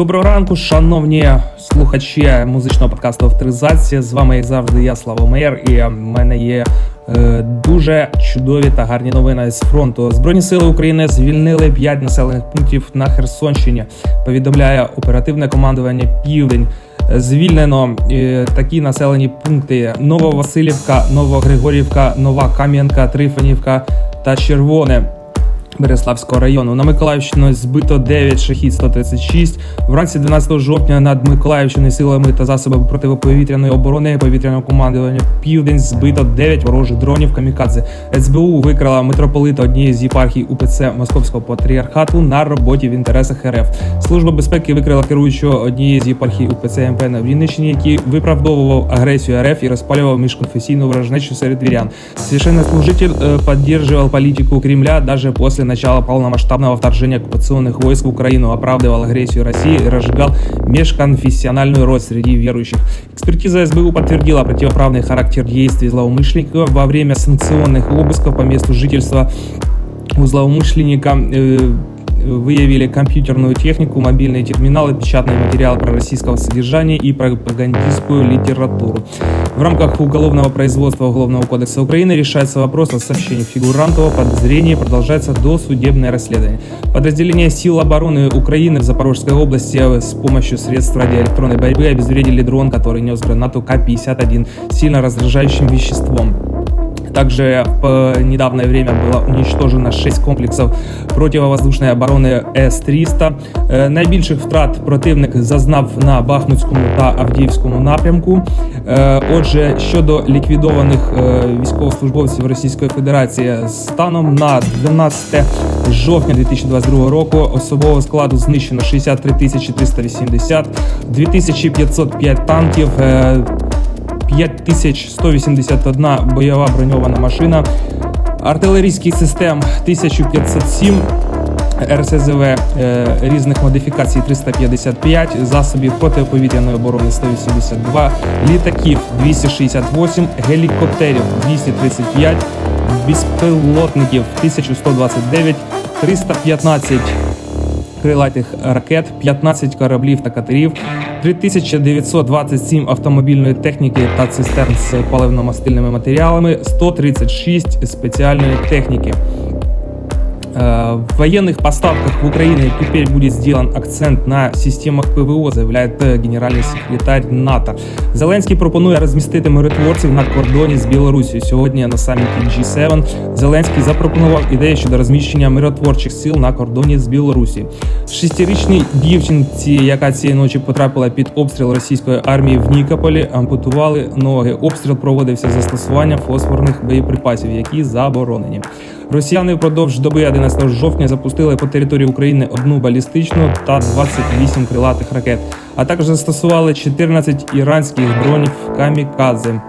Доброго ранку, шановні слухачі музичного подкасту авторизація. З вами, як завжди, я Слава Меєр, і в мене є е, дуже чудові та гарні новини з фронту. Збройні сили України звільнили 5 населених пунктів на Херсонщині. Повідомляє оперативне командування Південь. Звільнено е, такі населені пункти: Нововасилівка, Новогригорівка, Нова Кам'янка, Трифонівка та Червоне. Береславського району. На Миколаївщину збито 9 шахід 136. Вранці 12 жовтня над Миколаївщиною силами та засобами протиповітряної оборони повітряного командування Південь збито 9 ворожих дронів камікадзе. СБУ викрала митрополита однієї з єпархій УПЦ Московського патріархату на роботі в інтересах РФ. Служба безпеки викрила керуючого однієї з єпархій УПЦ МП на Вінниччині, який виправдовував агресію РФ і розпалював міжконфесійну вражнечу серед вірян. Священнослужитель е, поддерживал політику Кремля даже после начала полномасштабного вторжения оккупационных войск в Украину, оправдывал агрессию России и разжигал межконфессиональную рост среди верующих. Экспертиза СБУ подтвердила противоправный характер действий злоумышленников во время санкционных обысков по месту жительства у злоумышленника э, выявили компьютерную технику, мобильные терминалы, печатные материалы пророссийского содержания и пропагандистскую литературу. В рамках уголовного производства Уголовного кодекса Украины решается вопрос о сообщении фигурантов о подозрении, продолжается досудебное расследование. Подразделения сил обороны Украины в Запорожской области с помощью средств радиоэлектронной борьбы обезвредили дрон, который нес гранату К-51 сильно раздражающим веществом. Также в недавнее время было уничтожено 6 комплексів противовоздушної оборони С-300. Е, найбільших втрат противник зазнав на Бахмутському та Авдіївському напрямку. Е, отже, щодо ліквідованих е, військовослужбовців Російської Федерації, станом на 12 жовтня 2022 року особового складу знищено 63 380, 2505 танків. 5181 бойова броньована машина, артилерійських систем 1507. РСЗВ е, різних модифікацій 355, засобів протиповітряної оборони 182, літаків 268, гелікоптерів 235, безпілотників 1129, 315 крилатих ракет, 15 кораблів та катерів, 3927 автомобільної техніки та цистерн з паливно-мастильними матеріалами, 136 спеціальної техніки. Э, в военных поставках в Украине теперь будет сделан акцент на системах ПВО, заявляє э, генеральний секретар НАТО. Зеленський пропонує розмістити миротворців на кордоні з Білорусією. Сьогодні на саміті G7 Зеленський запропонував ідею щодо розміщення миротворчих сил на кордоні з Білорусі. Шестирічній дівчинці, яка цієї ночі потрапила під обстріл російської армії в Нікополі, ампутували ноги. Обстріл проводився застосуванням фосфорних боєприпасів, які заборонені. Росіяни впродовж доби 11 жовтня запустили по території України одну балістичну та 28 крилатих ракет, а також застосували 14 іранських дронів камікадзе.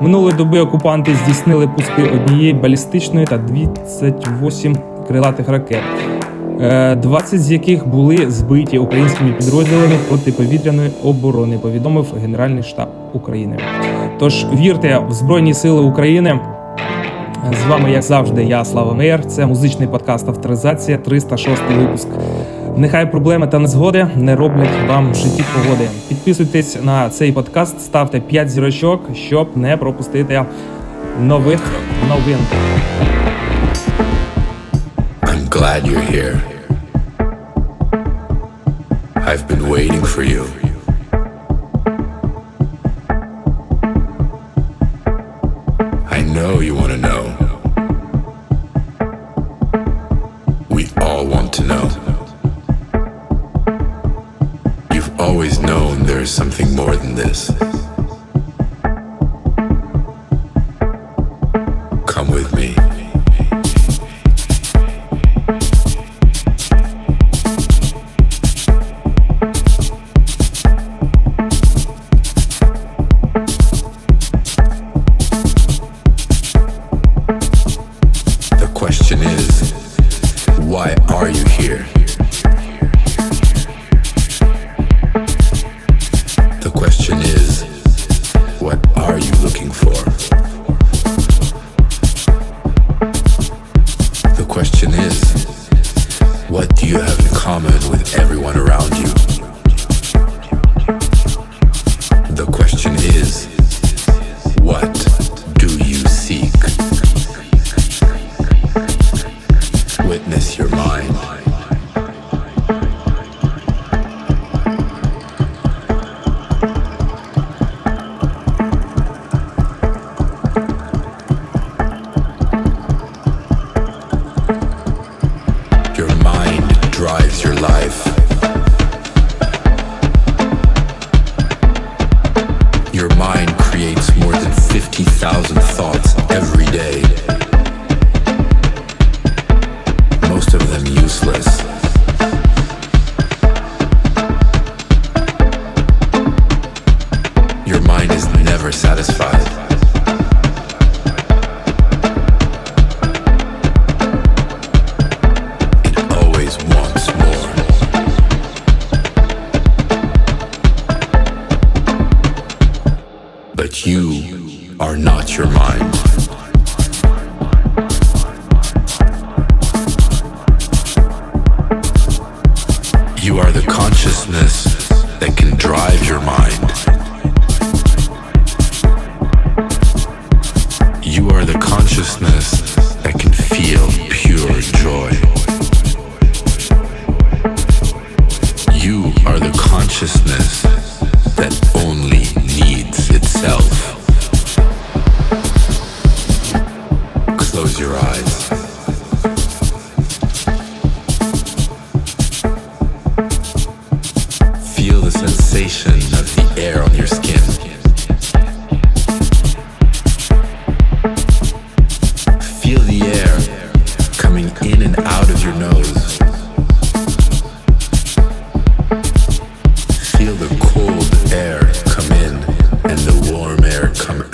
Минулої доби окупанти здійснили пуски однієї балістичної та 28 крилатих ракет. 20 е, з яких були збиті українськими підрозділами протиповітряної оборони, повідомив Генеральний штаб України. Тож вірте в Збройні Сили України. З вами, як завжди, я Слава Меєр. Це музичний подкаст Авторизація, 306 випуск. Нехай проблеми та незгоди не роблять вам в житті погоди. Підписуйтесь на цей подкаст, ставте 5 зірочок, щоб не пропустити нових новин. I'm glad you're here. I've been waiting for you. I know you want to know. More than this.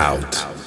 out.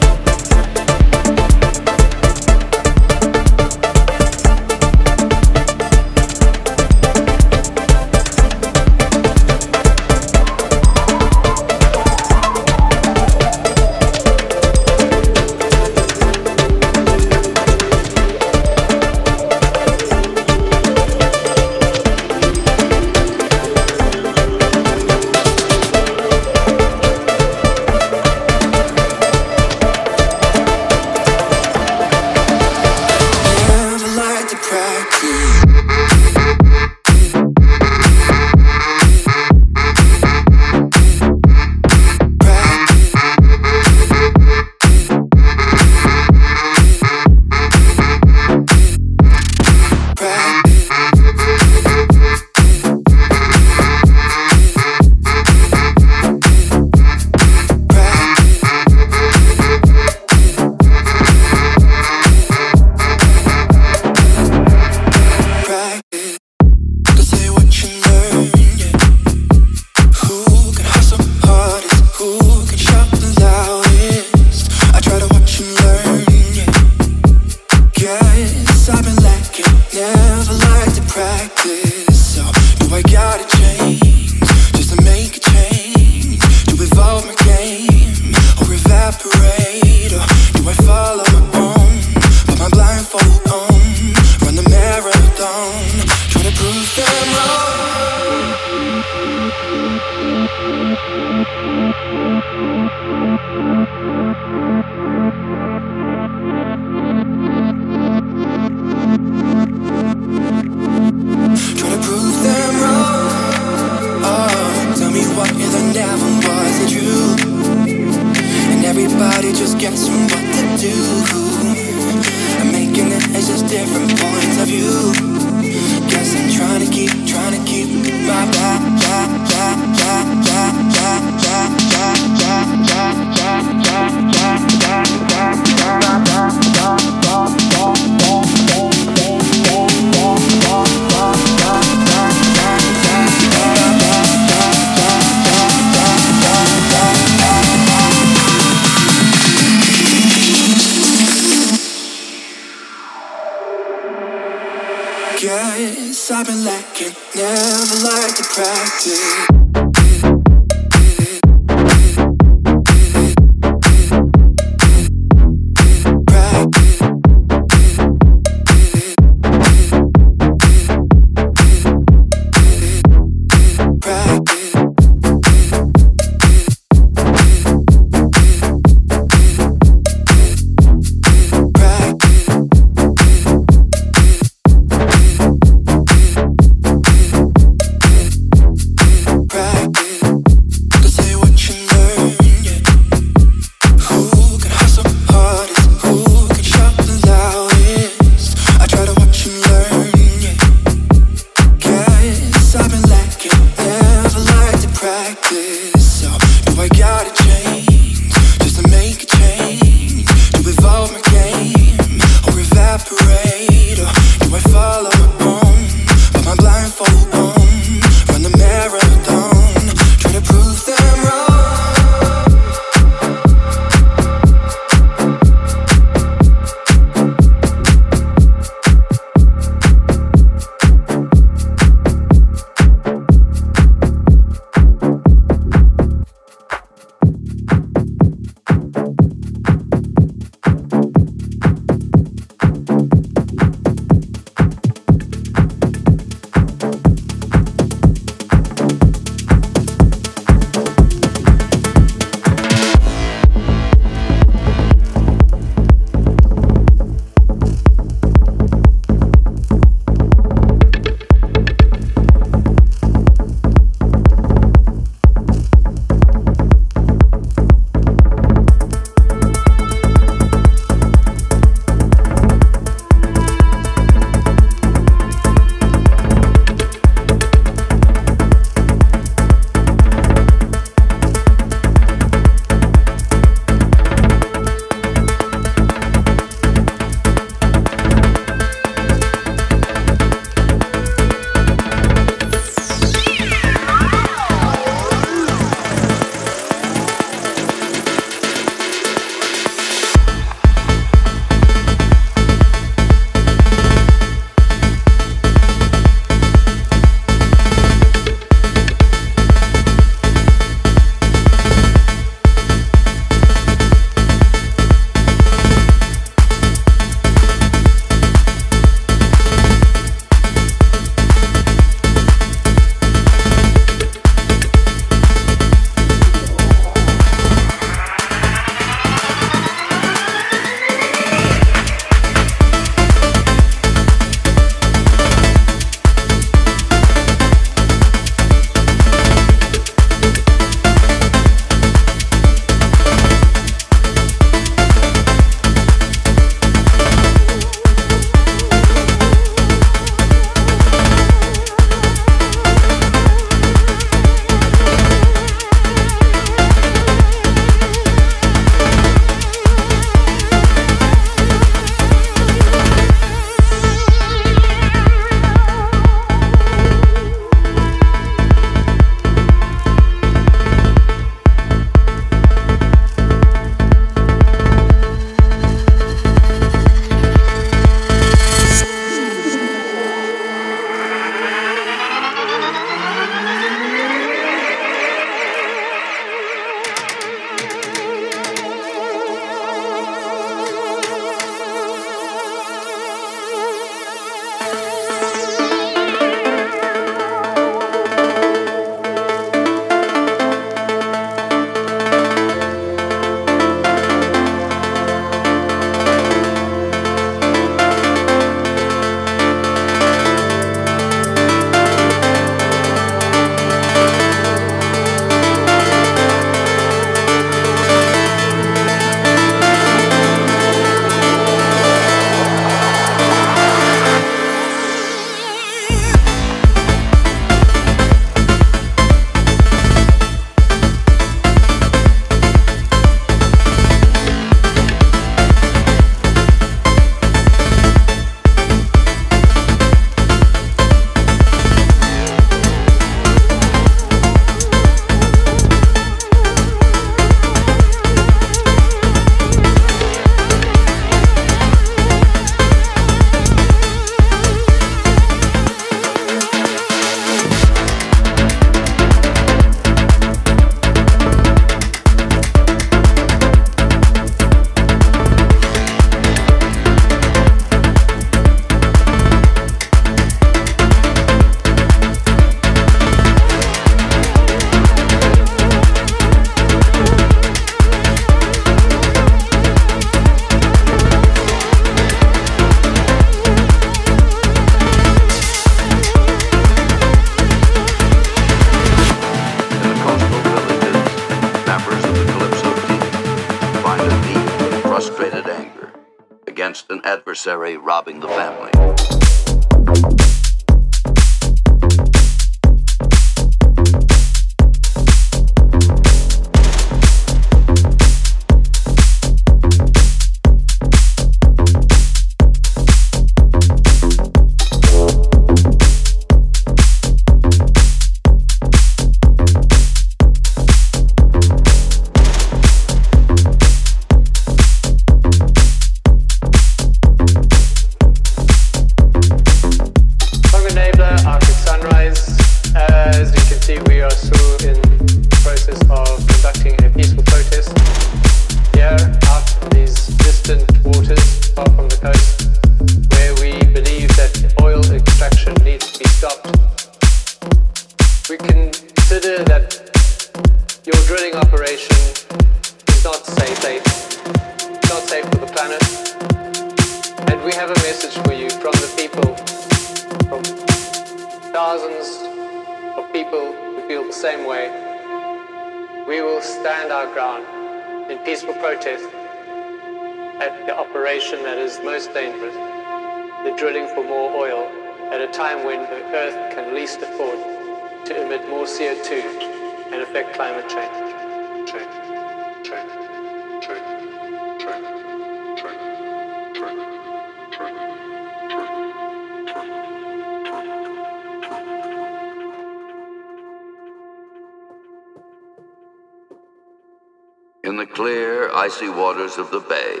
icy waters of the bay,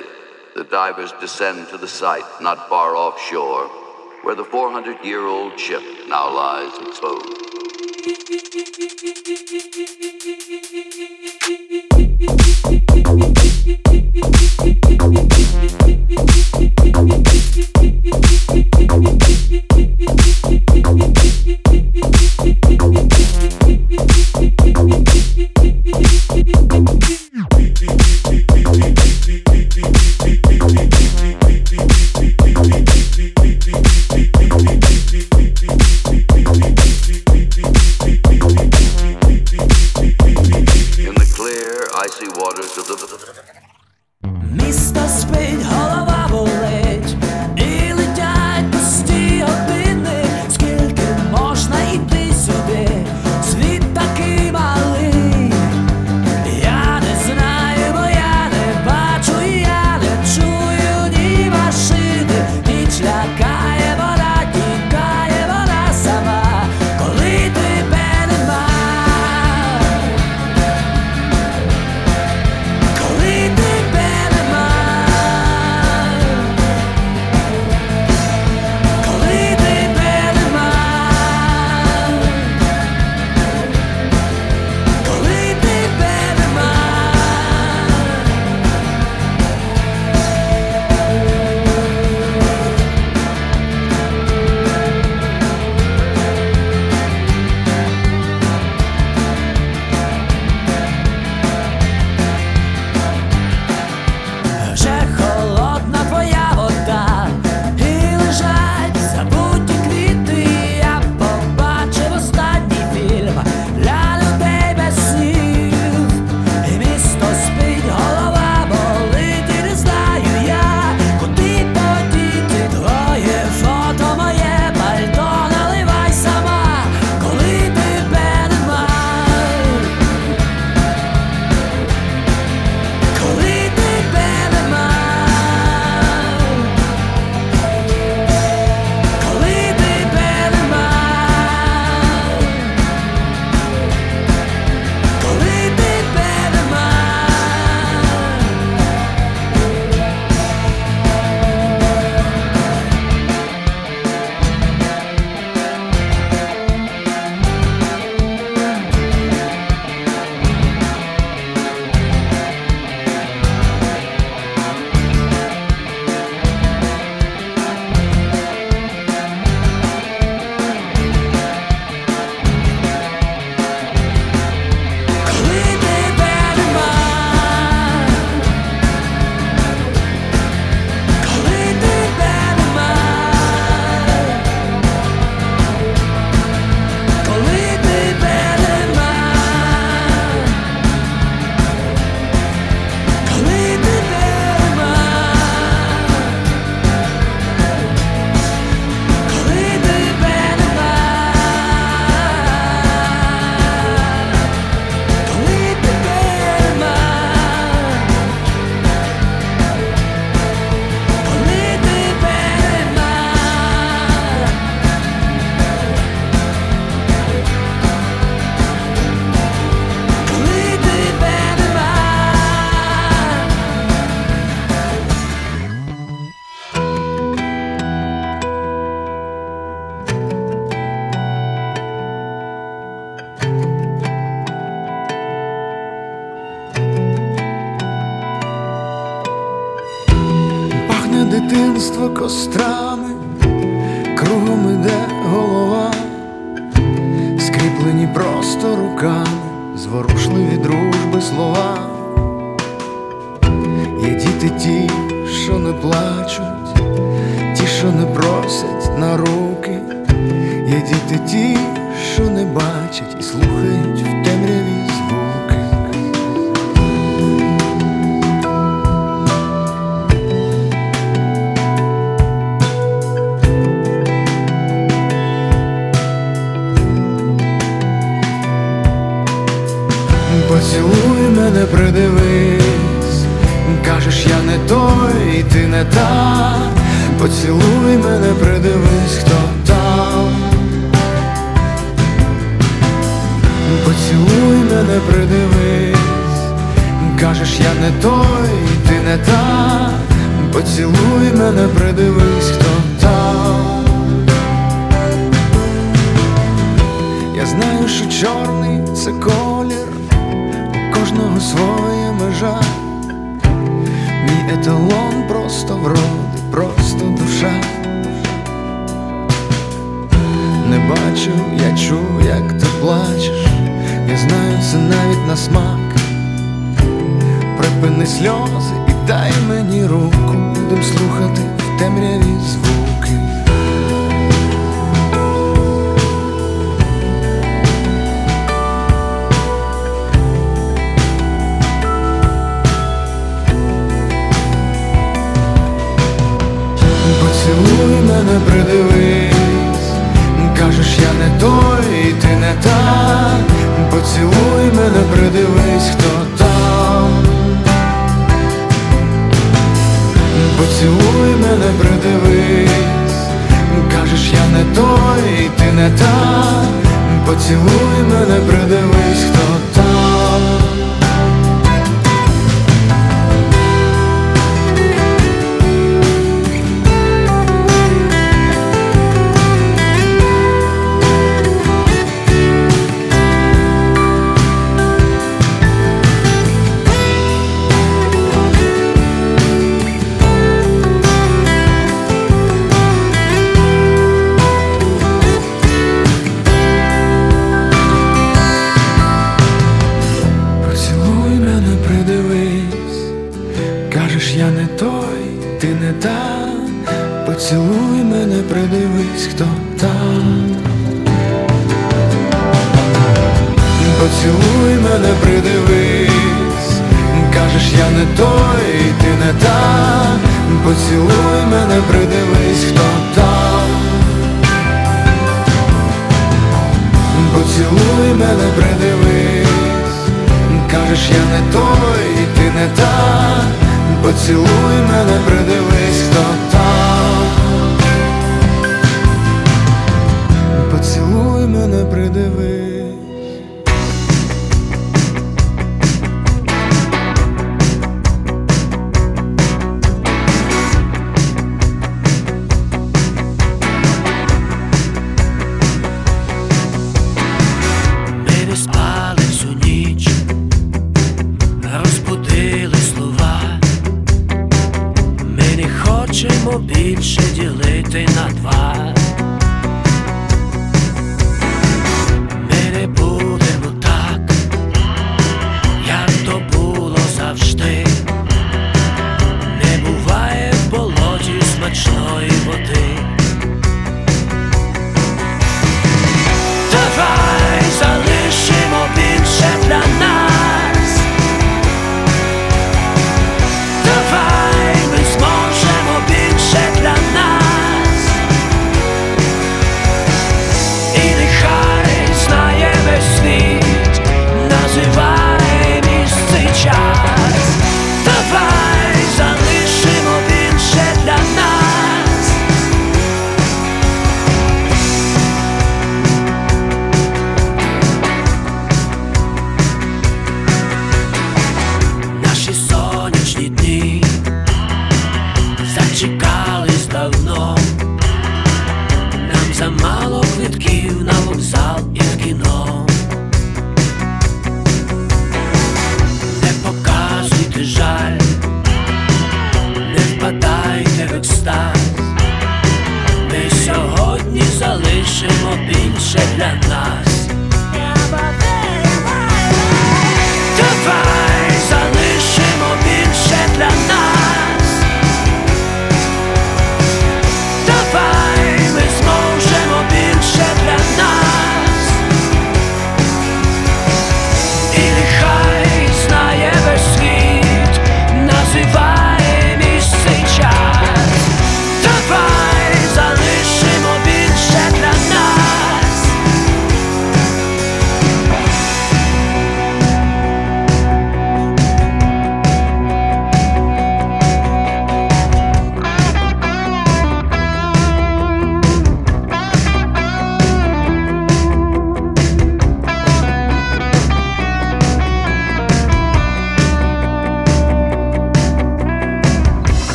the divers descend to the site not far offshore, where the 400 year old ship now lies exposed. Beep.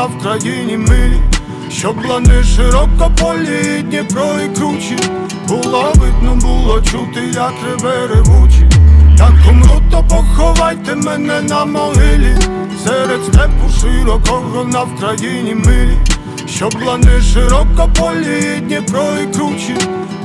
На Вкраїні милі, щоб лани широко полі, Дніпро і кручі, було видно, було чути, як реве ревучі. Як умру, то поховайте мене на могилі, серед степу широкого на Вкраїні милі, щоб лани широко полі, Дніпро і кручі,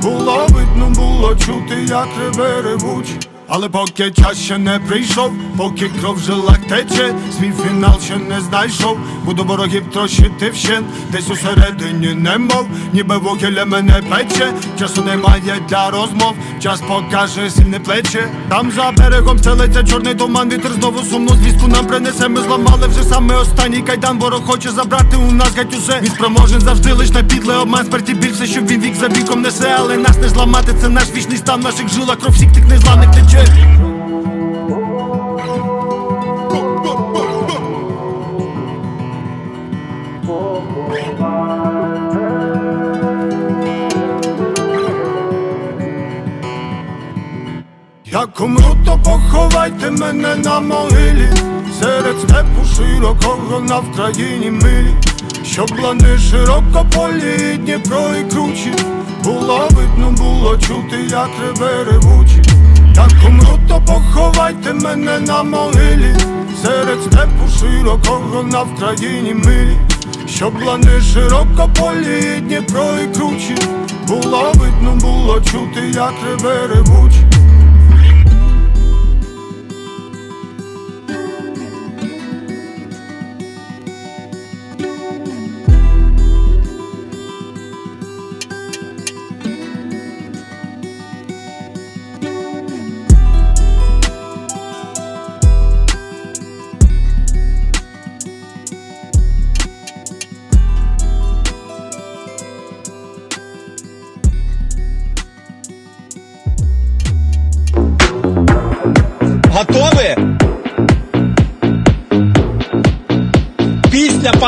було видно, було чути, як реве ревучі. Але поки час ще не прийшов, поки кров в жилах тече, свій фінал ще не знайшов, буду ворогів трощити вщен, десь усередині немов, ніби вугілля мене пече, часу немає для розмов, час покаже сильне плече. Там за берегом стелиться чорний туман, вітер знову сумну звістку нам принесе. Ми зламали вже саме останній кайдан, ворог хоче забрати у нас геть усе. Він спроможен завжди лиш на підле обман, смерті більше, що він вік за віком несе, але нас не зламати, це наш вічний стан, наших жилах кров всіх тих незламних тече. Поховайте мене на могилі, серед степу широкого на Вкраїні милі, щоб лани широко полі, Дніпро і кручі, було видно, було чути, як реве ревучі. Як умру, то поховайте мене на могилі, серед степу широкого на Вкраїні милі, щоб лани широко полі, Дніпро і кручі, було видно, було чути, як реве ревучі.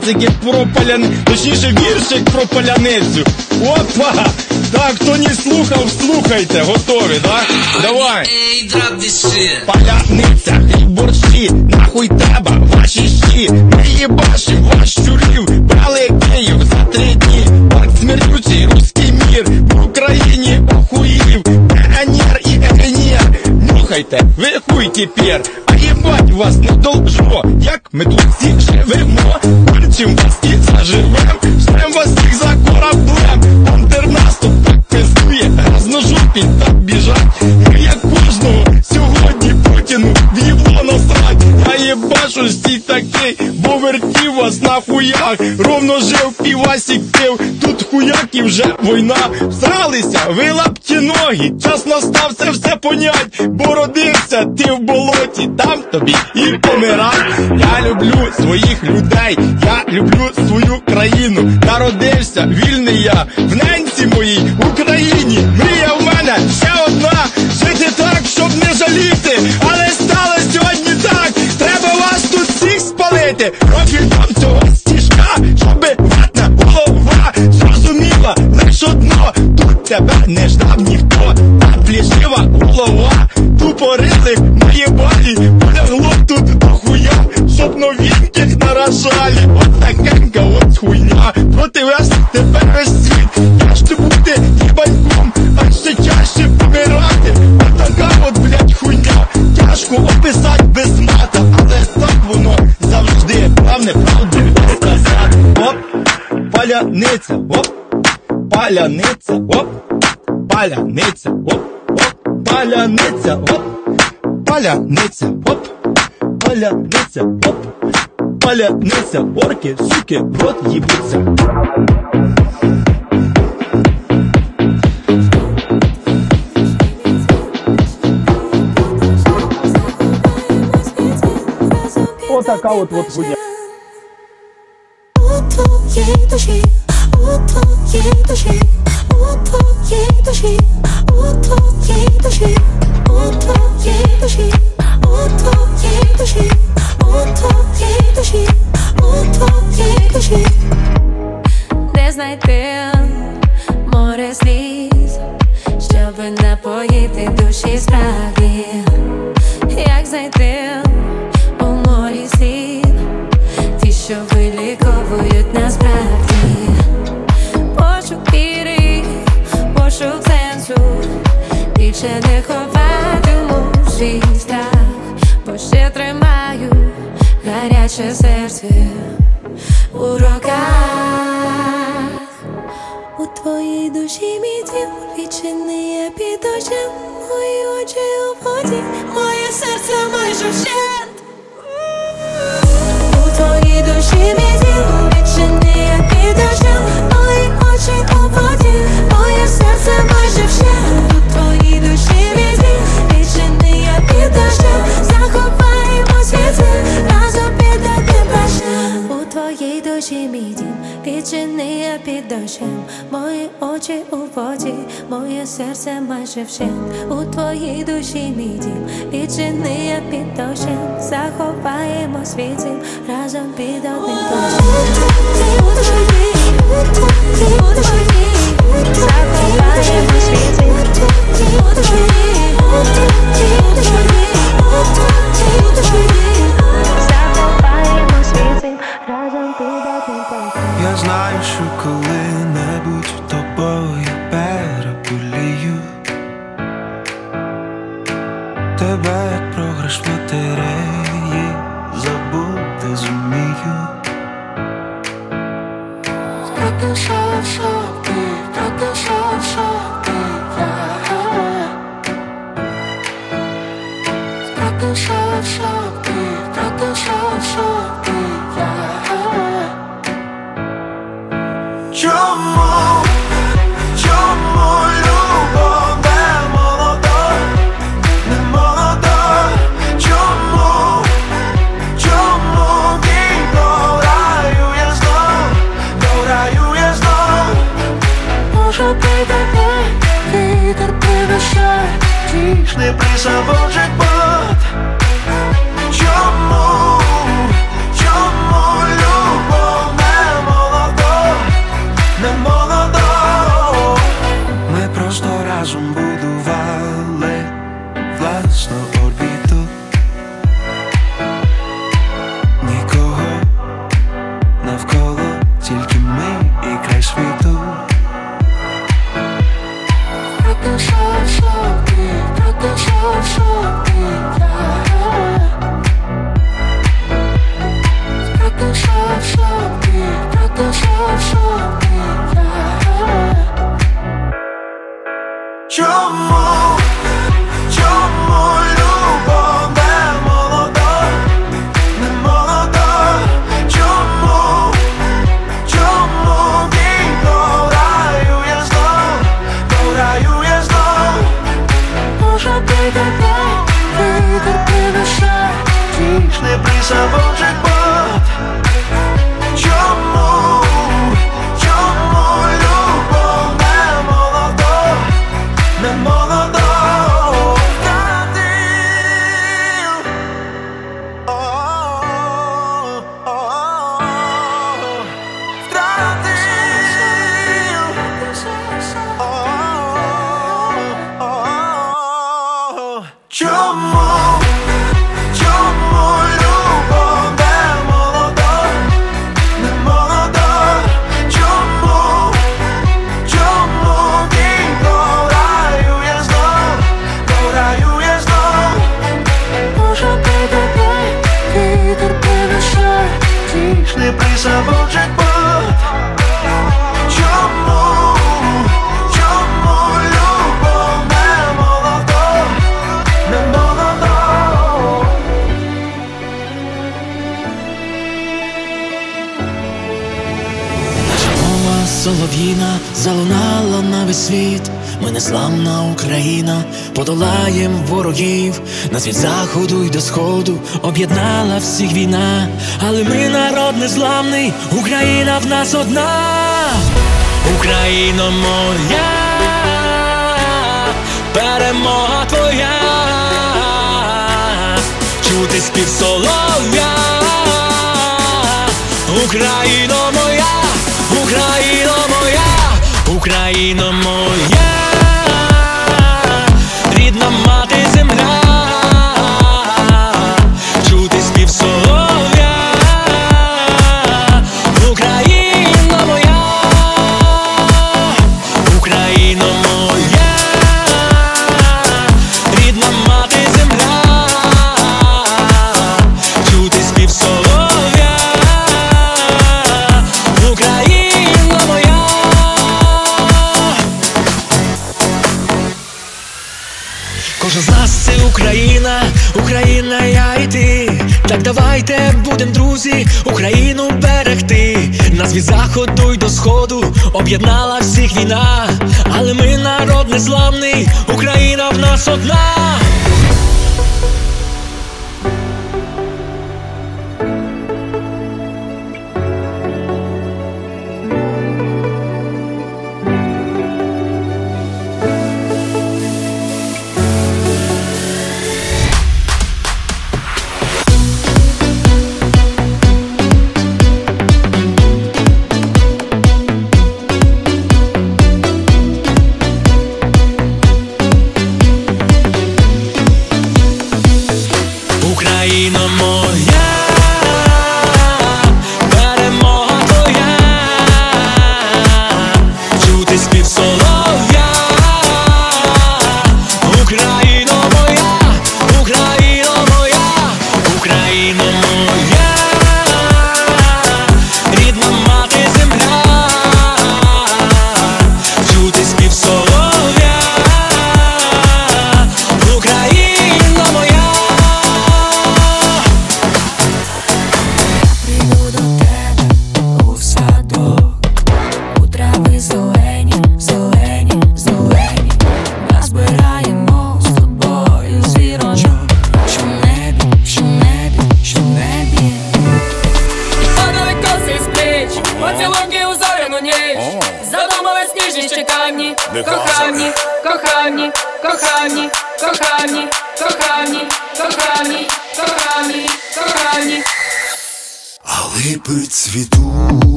Пацики про поляни, точніше віршик про поляницю. Опа! Так, хто не слухав, слухайте, готові, да? Давай! Ей, this. Паляниця, борщі, нахуй треба, ваші щі, ми їбашим ваш щурів, брали Київ за три дні, Пак смердючий руський мір, в Україні охуїв, піонер і енер, нюхайте, ви хуй тепер, а їбать вас не должно, як ми тут всі живемо, 21 такий, бо вертів вас на хуях, ровно жив півасік пив, тут хуяк і вже війна, всралися, ви лапті ноги, час настав це все понять, бо родився ти в болоті, там тобі і помирай, я люблю своїх людей, я люблю свою країну, народився вільний я, в ненці моїй Україні, спалити, профіль цього стіжка, щоби ватна голова зрозуміла лиш одно, тут тебе не ждав ніхто, та плішива голова, тупорили мої балі, полягло тут дохуя, щоб новіньких наражалі, от така от хуйня, проти вас паляниця, оп, паляниця, оп, паляниця, оп, оп, паляниця, оп, паляниця, оп, паляниця, оп, паляниця, орки, суки, в рот їбуться. Отака от от хуйня. Твоїй душі, у твоїй душі, у твоїй душі, у твоїй душі, у твоїй душі, у твоїй душі, у твоїй душі, у твоїй душі. Де знайти море сліз, щоб напоїти душі справді. три більше не ховатиму свій страх, бо ще тримаю гаряче серце у руках, у твоїй душі мій дім відчини під очем, мої очі у воді, моє серце майже вщент. У твоїй душі мій все майже вщент. У твоїй душі мій дім. Відчини, я під дощем. Захопаємо світ разом під одним дощем. Захопаємо світ зим залунала на весь світ, ми незламна Україна, подолаєм ворогів, нас від заходу й до сходу об'єднала всіх війна, але ми народ незламний, Україна в нас одна, Україно моя, перемога твоя, чути спів солов'я, Україно моя, Україна. Україно моя. від заходу й до сходу об'єднала всіх війна, але ми народ незламний, Україна в нас одна.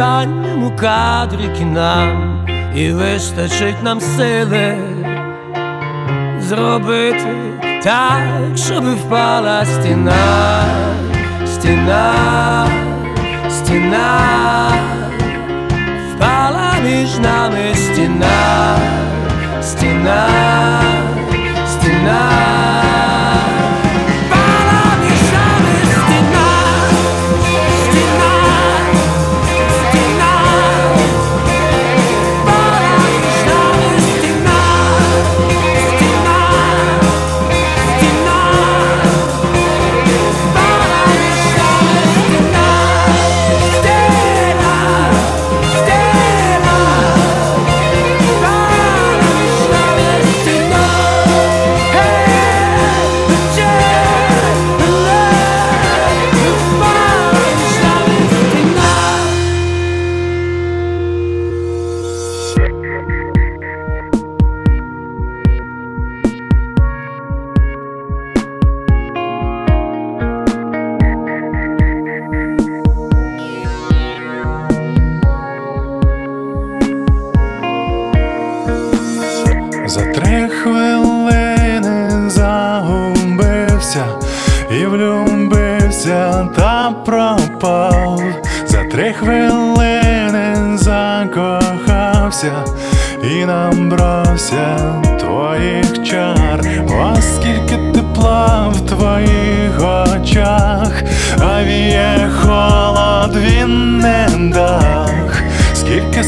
останньому кадрі кіна, і вистачить нам сили зробити так, щоб впала стіна, стіна, стіна, впала між нами стіна, стіна, стіна.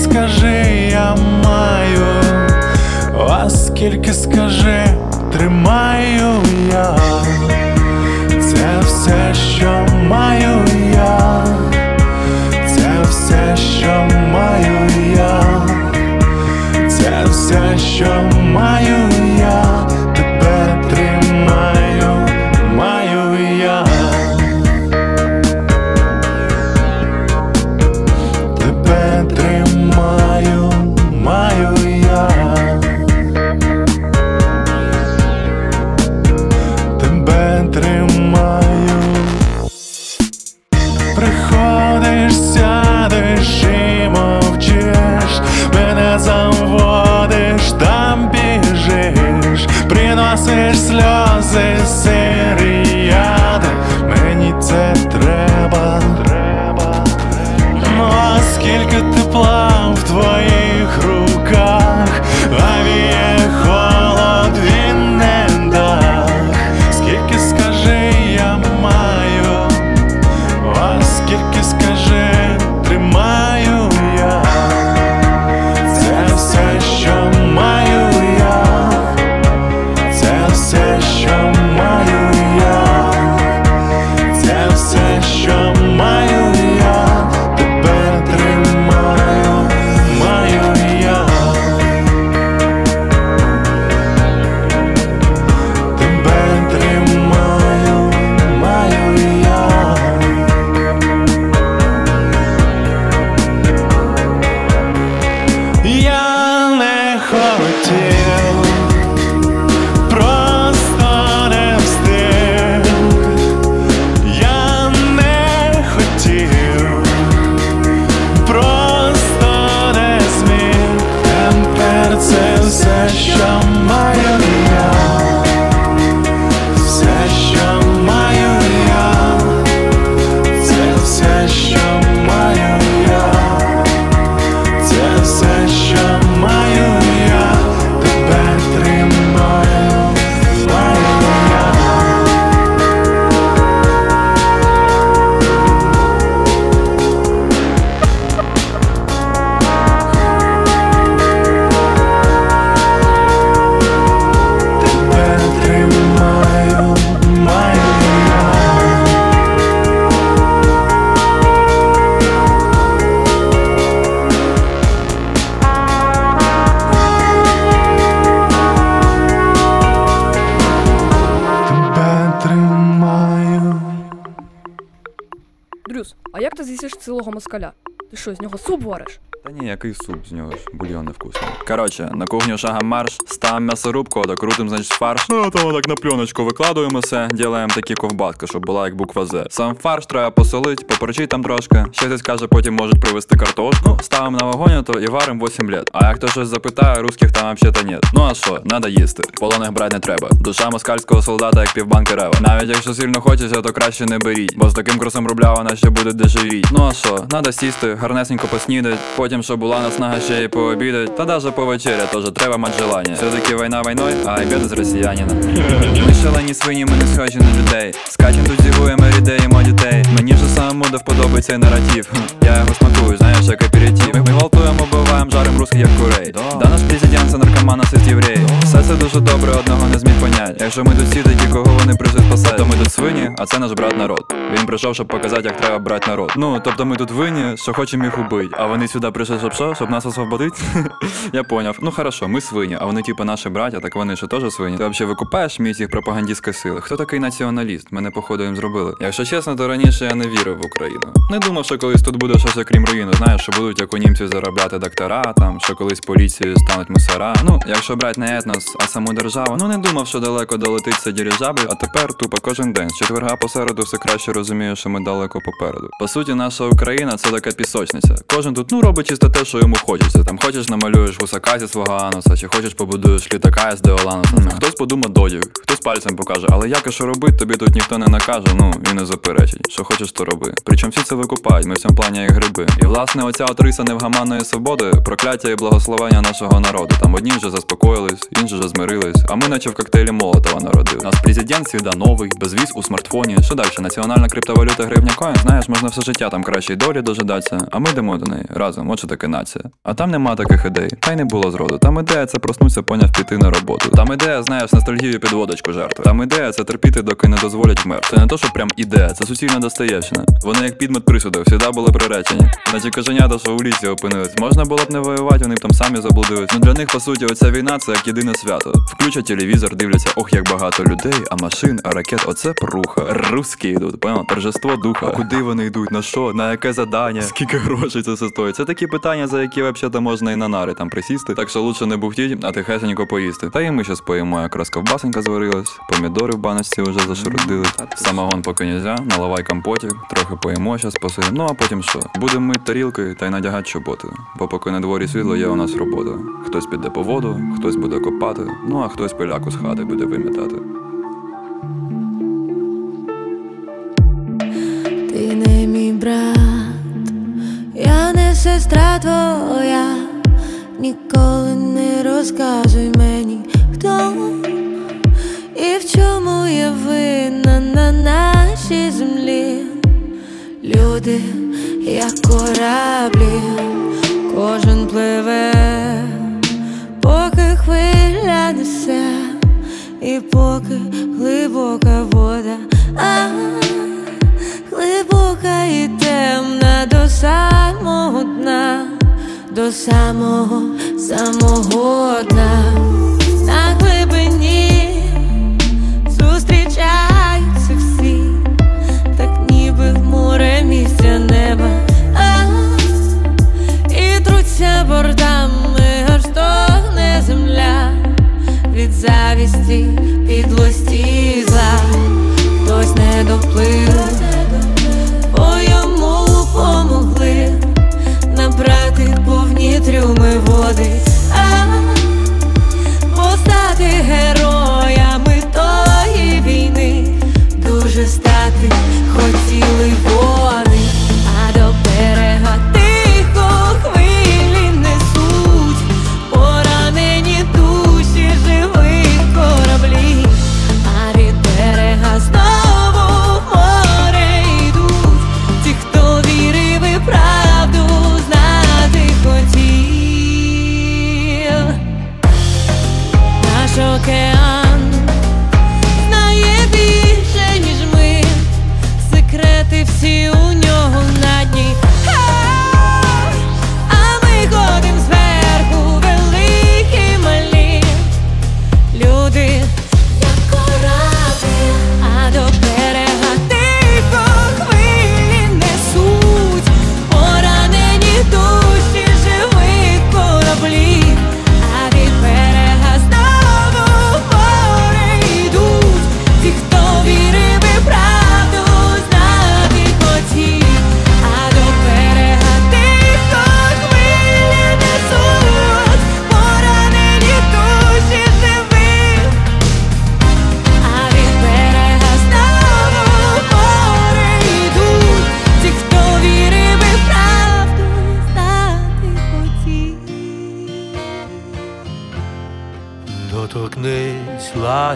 Скажи я маю, а скільки скажи, тримаю я, це все, що маю я, це все, що маю я, це все, що маю я, москаля? Ти що, з нього суп вариш? Та ні, який суп з нього ж, бульйон невкусний. Коротше, на кухню шагом марш, ставимо м'ясорубку, докрутим, значить, фарш. Ну, то так на пленочку викладуємо все, ділаємо такі ковбаски, щоб була як буква З. Сам фарш треба посолить, поперчить там трошки. Ще хтось каже, потім можуть привезти картошку. Ну, ставимо на вогонь, то і варимо 8 лет. А як хто щось запитає, русських там взагалі нет. Ну а що, надо їсти. Полоних брати не треба. Душа москальського солдата, як півбанки рева. Навіть якщо сильно хочеться, то краще не беріть. Бо з таким курсом рубля вона ще буде дешевіть. Ну а що, надо сісти, гарнесенько поснідать, потім, щоб була наснага ще й пообідать, та даже повечеря теж треба мати желання. Все-таки війна війною, а обіди з росіянина. Ми шалені свині, ми не схожі на людей. Скачем тут зігуємо рідеємо дітей. Мені ж самому до вподобається цей наратив. Я його смакую, знаєш, як. Ми, гвалтуємо, биваємо, жарим русських як курей. Да наш президент це наркоман, насить єврей. Все це дуже добре, одного не зміг понять. Якщо ми тут всі такі, кого вони прийшли спасати, то ми тут свині, а це наш брат народ. Він прийшов, щоб показати, як треба брати народ. Ну, тобто ми тут винні, що хочемо їх убити. А вони сюди прийшли, щоб що? Щоб нас освободити? Я поняв. Ну хорошо, ми свині, а вони типу наші браття, так вони ще теж свині. Ти взагалі викупаєш міць їх пропагандистської сили? Хто такий націоналіст? Мене походу їм зробили. Якщо чесно, то раніше я не вірив в Україну. Не думав, що колись тут буде щось окрім руїни. Знаєш, що будуть як у німців заробляти доктора, там що колись поліцією стануть мусора. Ну, якщо брати не етнос, а саму державу, ну не думав, що далеко долетить це дирижабль, а тепер тупо кожен день. З четверга посереду все краще розумію, що ми далеко попереду. По суті, наша Україна це така пісочниця. Кожен тут ну робить чисто те, що йому хочеться. Там хочеш намалюєш гусака зі свого ануса, чи хочеш побудуєш літака з Деолануса. Хтось подумає додік, хтось пальцем покаже, але як і що робить, тобі тут ніхто не накаже, ну і не заперечить. Що хочеш, то роби. Причому всі це викупають. Ми в цьому плані як гриби. І власне оця отриса невгаманної свободи, прокляття і благословення нашого народу. Там одні вже заспокоїлись, інші вже змирились. А ми, наче в коктейлі Молотова народив. Нас президент свіда новий, безвіз у смартфоні. Що далі? Національна криптовалюта гривня коін. Знаєш, можна все життя там кращої долі дожидатися. А ми йдемо до неї разом. От що нація. А там нема таких ідей. Та й не було зроду. Там ідея це проснуться, поняв піти на роботу. Там ідея, знаєш, ностальгію під водочку жертви. Там ідея це терпіти, доки не дозволять вмер. Це не то, що прям ідея, це суцільна Достоєвщина. Вони як підмет присуду, завжди були приречені. Наче коженята, що у лісі опинились. Можна було б не воювати, вони б там самі заблудились. Ну для них, по суті, оця війна це як єдине свято. Включать телевізор, дивляться, ох, як багато людей, а машин, а ракет, оце пруха. Русські йдуть, понял? Торжество духа. А куди вони йдуть? На що? На яке задання? Скільки грошей це все стоїть? Це такі питання, за які взагалі можна і на нари там присісти. Так що лучше не бухтіть, а тихесенько поїсти. Та і ми щас поїмо, якраз ковбасенька зварилась, помідори в баночці вже зашарудили. Самогон поки нельзя, наливай компотик, трохи поїмо щас посидимо. Ну а потім що? Будемо мити тарілки та й надягати чоботи. Бо поки на дворі світло, є у нас робота. Хтось піде по воду, хтось буде копати, ну а хтось пиляку з хати буде вимітати. Ти не мій брат, я не сестра твоя, ніколи не розказуй мені, хто і в чому я винна на нашій землі. Люди, як кораблі, кожен пливе, поки хвиля несе, і поки глибока вода. А глибока і темна до самого дна, до самого самого дна. На глибині неба. А, і труться бортами, аж стогне земля від завісті, підлості і зла. Хтось не доплив, бо йому помогли набрати повні трюми води,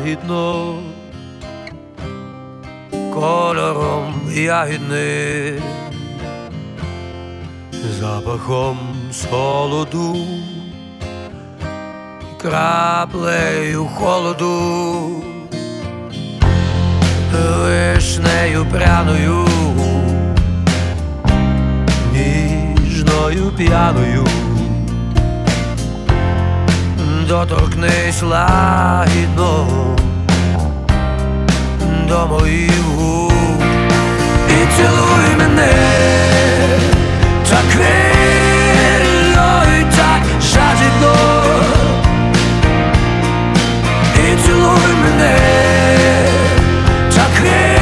лагідно кольором ягідним, запахом солоду, краплею холоду, вишнею пряною, ніжною п'яною. Доторкнись лагідно до моїх губ. І цілуй мене так вільно і так жадібно. І цілуй мене так вільно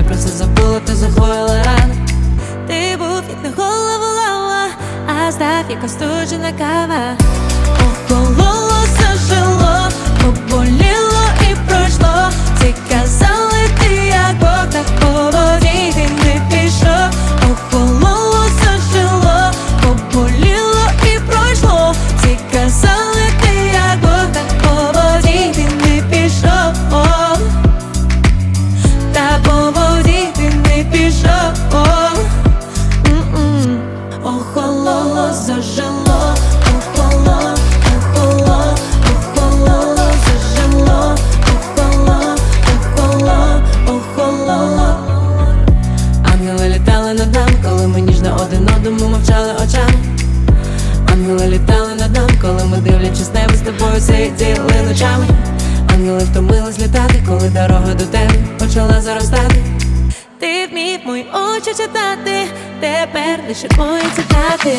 Ти про це забула, ти загоїла ран Ти був, як на голову лава, а здав, як остуджена кава. Укололося жило, поболіло і пройшло. Ти казали, ти як Бог, так поводі не пішов. дорога до тебе почала заростати. Ти вмів мої очі читати, тепер лише мої цитати.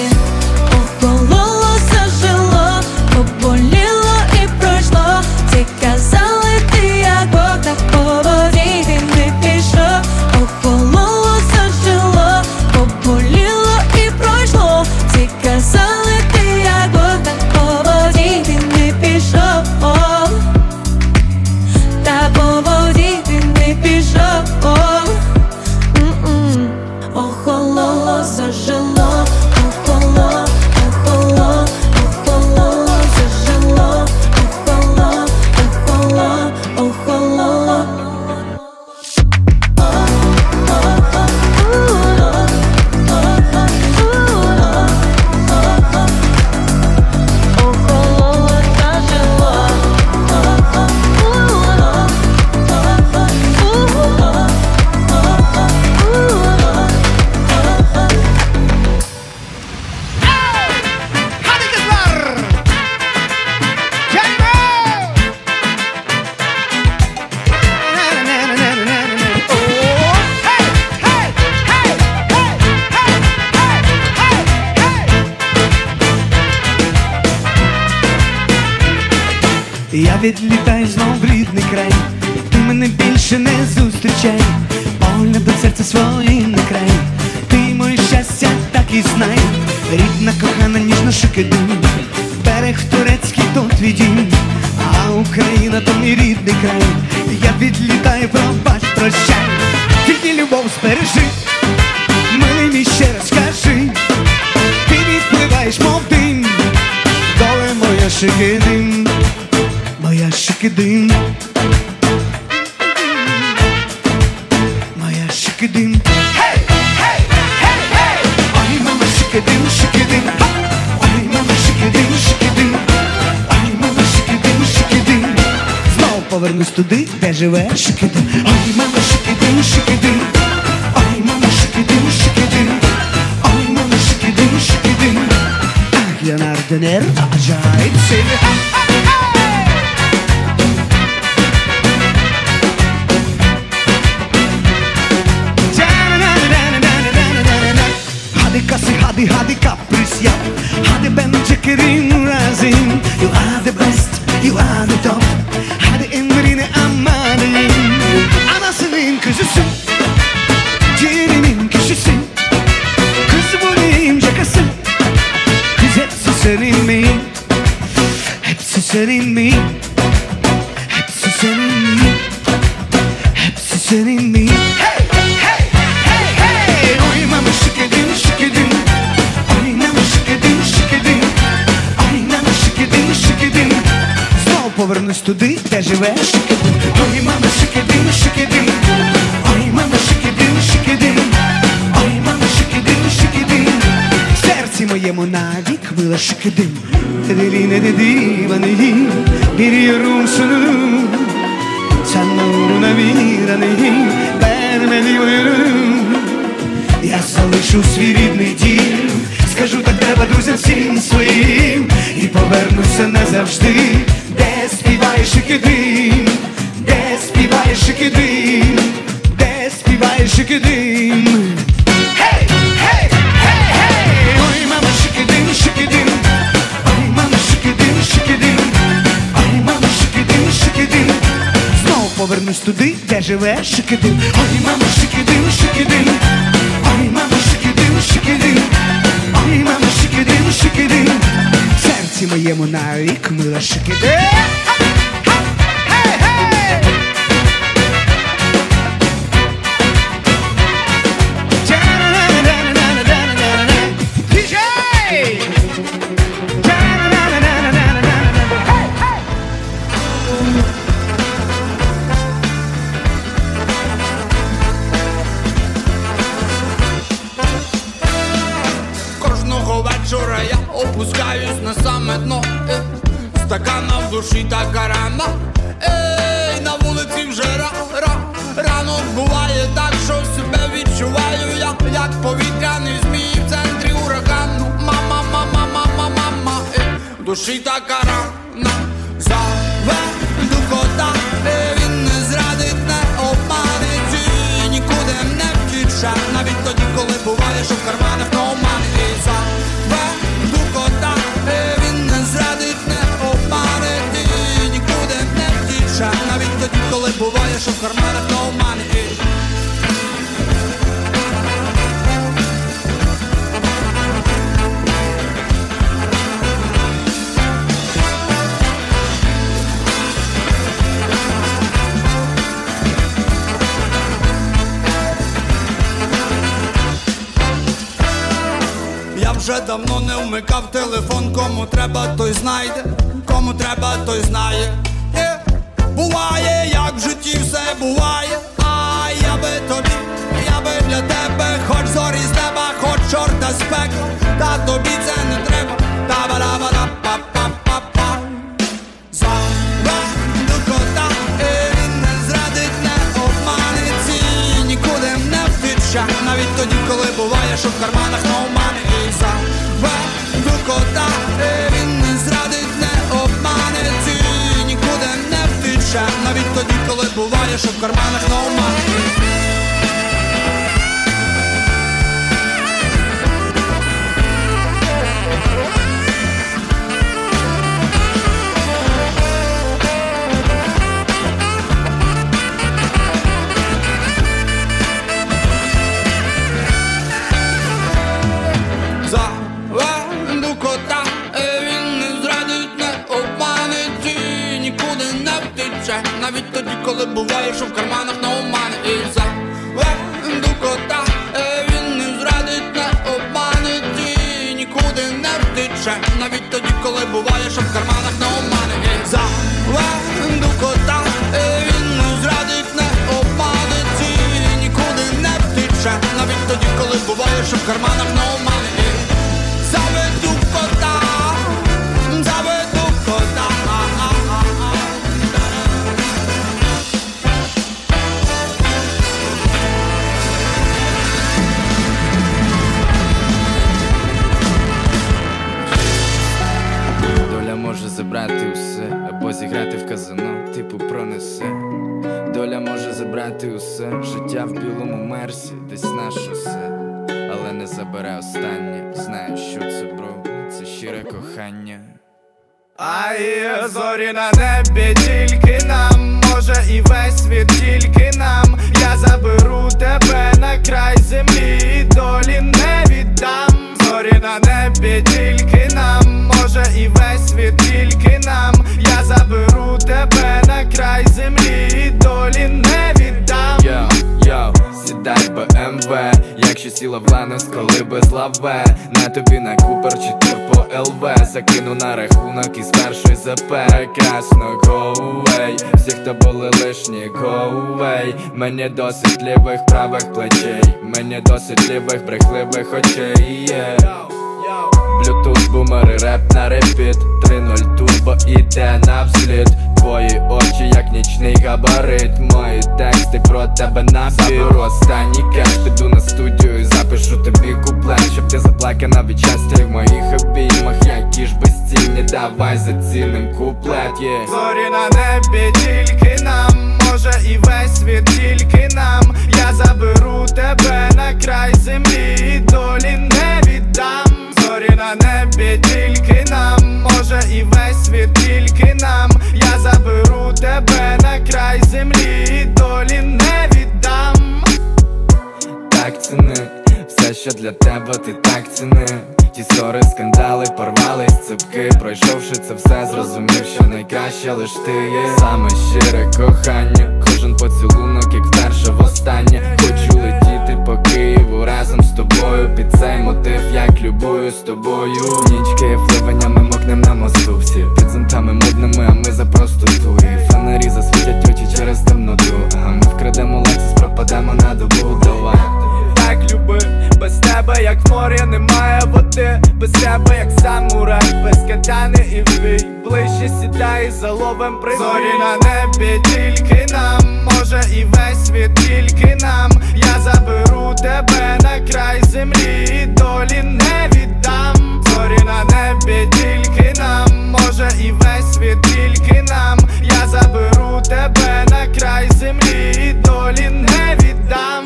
світ тільки нам, я заберу тебе на край землі і долі не віддам.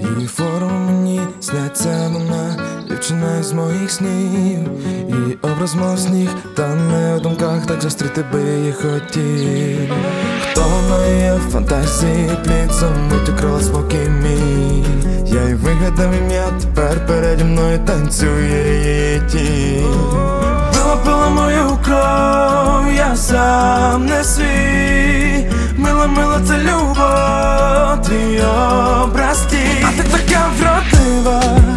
Її форум мені сняться вона, дівчина з моїх снів, і образ мов сніг, та не в думках так зустріти би її хотів. Хто вона є в фантазії плід замить укрила спокій мій я й вигадав ім'я, тепер переді мною танцює її ті Била, пила мою кров, я сам не свій. Мила, мила, це любов, твій образ. Ті А ти така вродлива.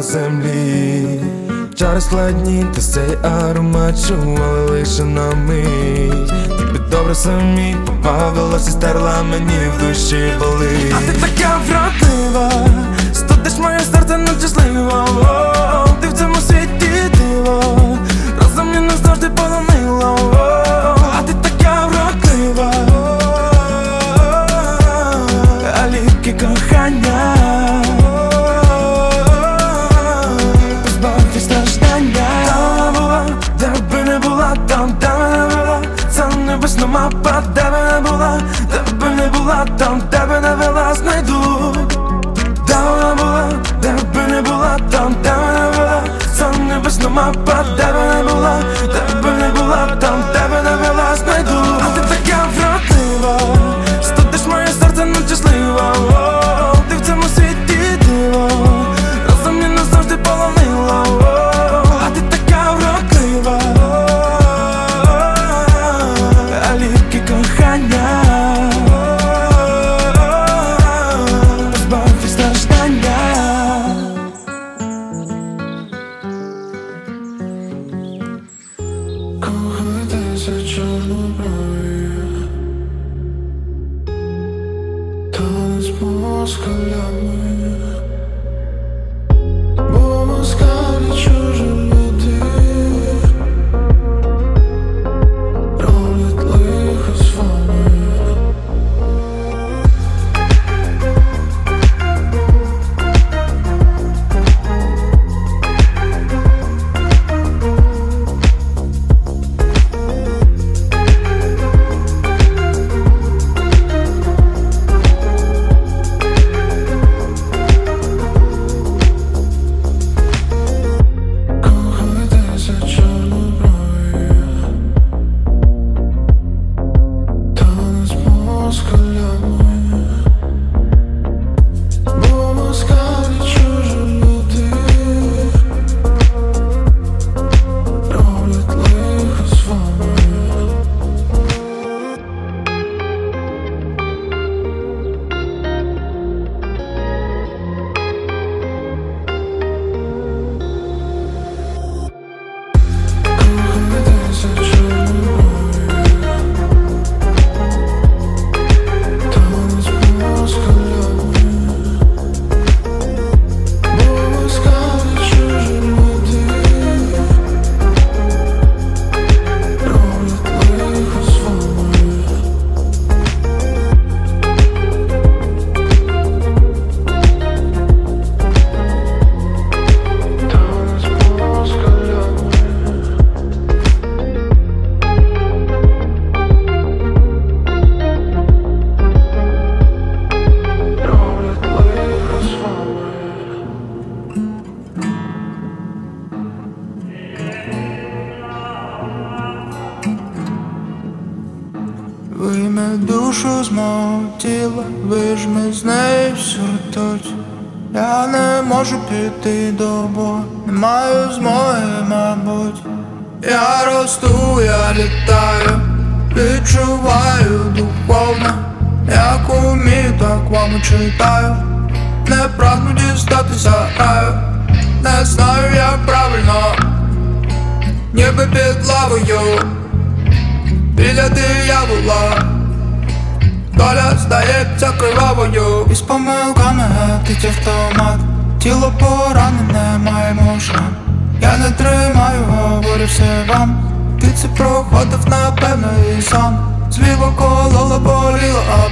на землі, чари складні, та цей аромат чували лише на мить. Тобі добре самі, помагала, стерла мені в душі болить. А ти така вродлива.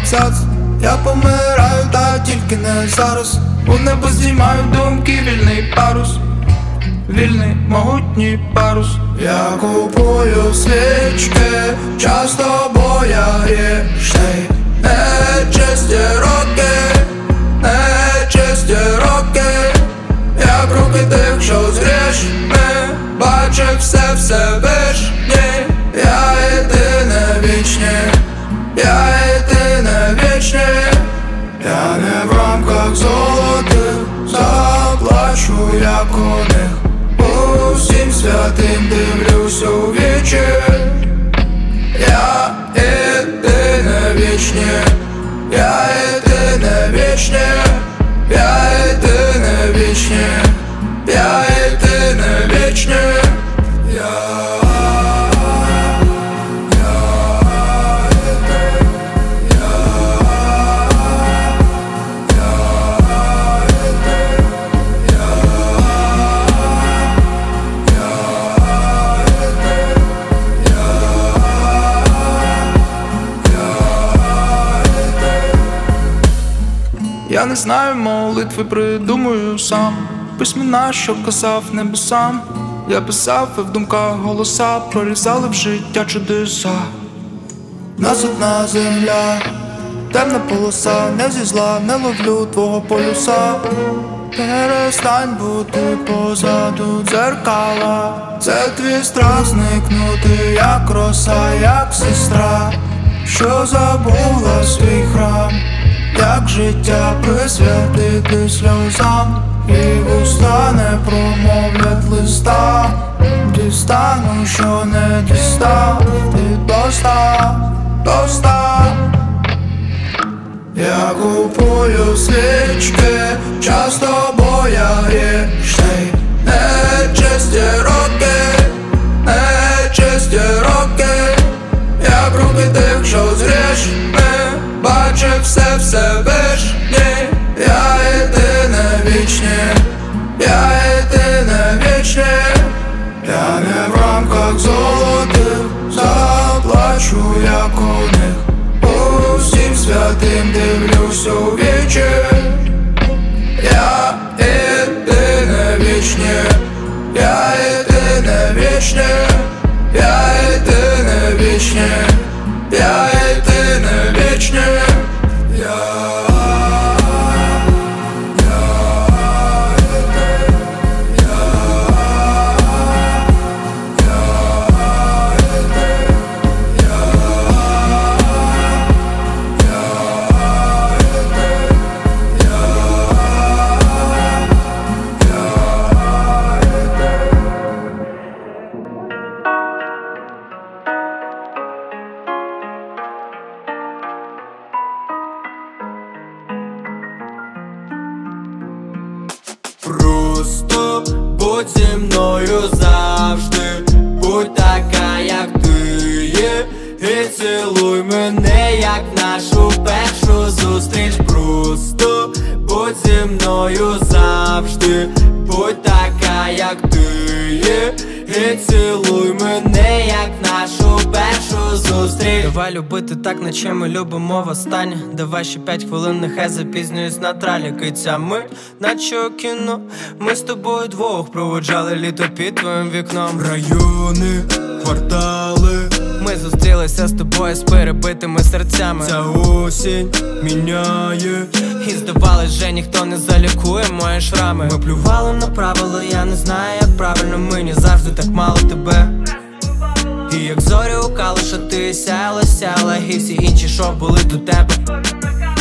Абзац Я помираю, та тільки не зараз. У небо знімаю думки, вільний парус. Вільний могутній парус. Я купую свічки, часто боярішний Нечисті роки, нечисті роки. Як руки тих, що з грішми Бачив все Всевишній як у них Усім святим дивлюся у вічі Я єдине вічне, я єдине вічне, я придумую сам. Письмена, що казав небесам Я писав і в думках голоса Прорізали в життя чудеса. Нас одна земля, темна полоса, не зі зла, не ловлю твого полюса. Перестань бути позаду дзеркала, це твій страх зникнути, як роса, як сестра, що забула свій храм, як життя присвятити сльозам, і уста не промовлять листа, дістану, що не дістав, ти доста, доста. Я купую свічки, часто боярішний Бачив все Всевишній Я єдине вічне, я єдине вічне. Я не в рамках золотих Заплачу, як у них. Усім святим дивлюсь у вічі. Я єдине вічне, я єдине вічне, я єдине вічне, я зі мною завжди, будь така, як ти є, і цілуй мене, як нашу першу зустріч. Давай любити так, наче ми любимо востаннє. Давай ще п'ять хвилин, нехай запізнююсь на тралі. Киця ми, наче у кіно. Ми з тобою двох проводжали літо під твоїм вікном. Райони, квартали. Ми зустрілися з тобою з перебитими серцями. Ця осінь міняє І здавалось, вже ніхто не залікує мої шрами Ми плювали на правила, я не знаю, як правильно мені завжди так мало тебе і як зорі у калуша ти сяла, сяла, і всі інші, що були до тебе.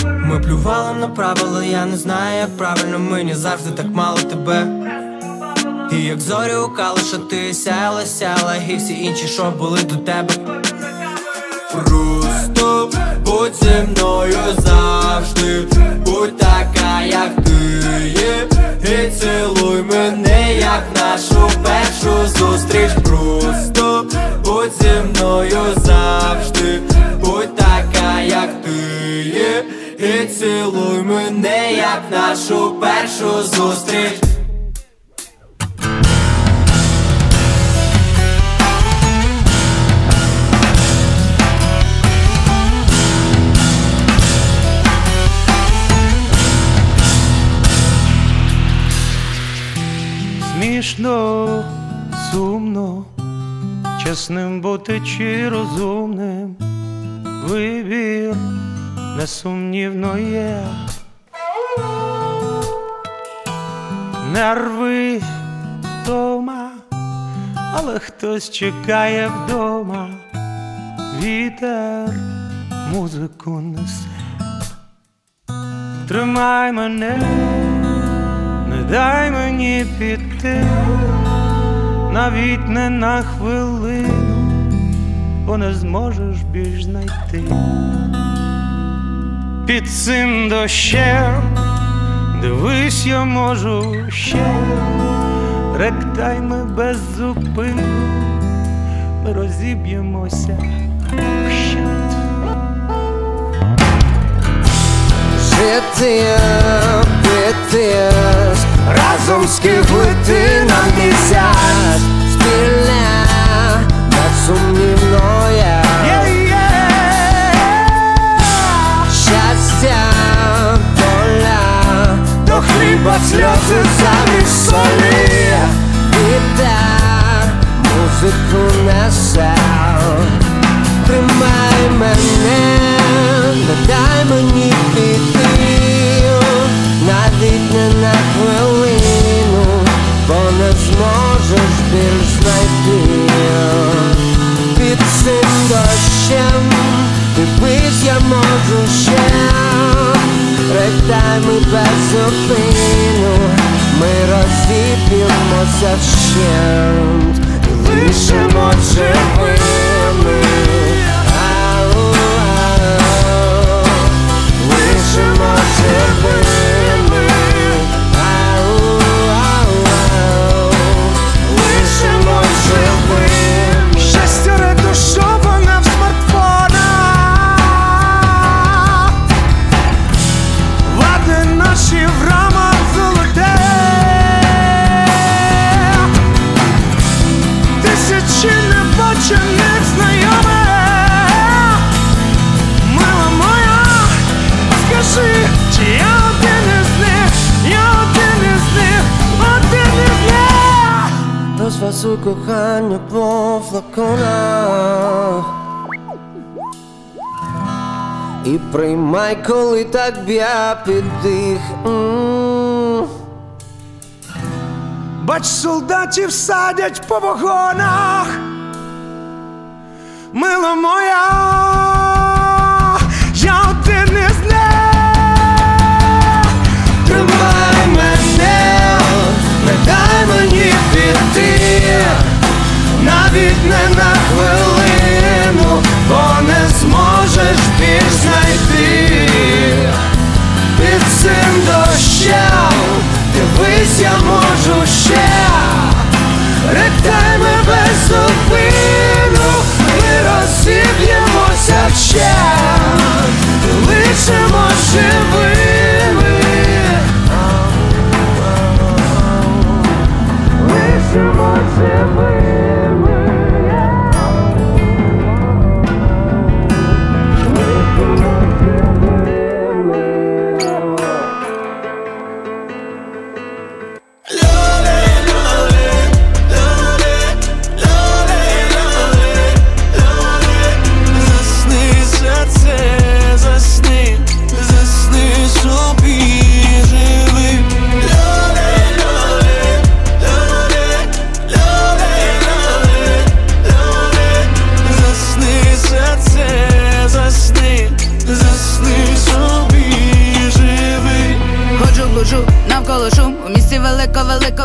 Ми плювали на правила, я не знаю, як правильно мені завжди так мало тебе. І як зорі у калиша ти сяла, сяла, і всі інші, що були до тебе. Будь зі мною завжди, будь така, як ти є, і цілуй мене, як нашу першу зустріч. Просто будь зі мною завжди, будь така, як ти є, і цілуй мене, як нашу першу зустріч. Смішно, сумно, чесним бути чи розумним, вибір несумнівно є. Нерви вдома, але хтось чекає вдома, вітер музику несе. Тримай мене, не дай мені піти, навіть не на хвилину, бо не зможеш більш знайти. Під цим дощем дивись, я можу ще, ректай ми без зупину, ми розіб'ємося Жити, піти, разом скиглити на місяць. Спільне, безсумнівно є. Щастя, доля, до хліба сльози замість солі. Вітер, музику несе. Тримай мене, не дай мені піти хвилину, бо не зможеш більш знайти. Під цим дощем дивись, я можу ще. Ректай ми без зупину, ми розіб'ємося вщент. Лишимо живими. Лишимо живими Розвасуй кохання по флаконах І приймай, коли так б'я піддих Бач, солдатів садять по вагонах, мило моя, піти, навіть не на хвилину, бо не зможеш більш знайти. Під цим дощем, дивись, я можу ще, ректай ми без зупину, ми розіб'ємося ще, лишимо живими. Лишимо живими.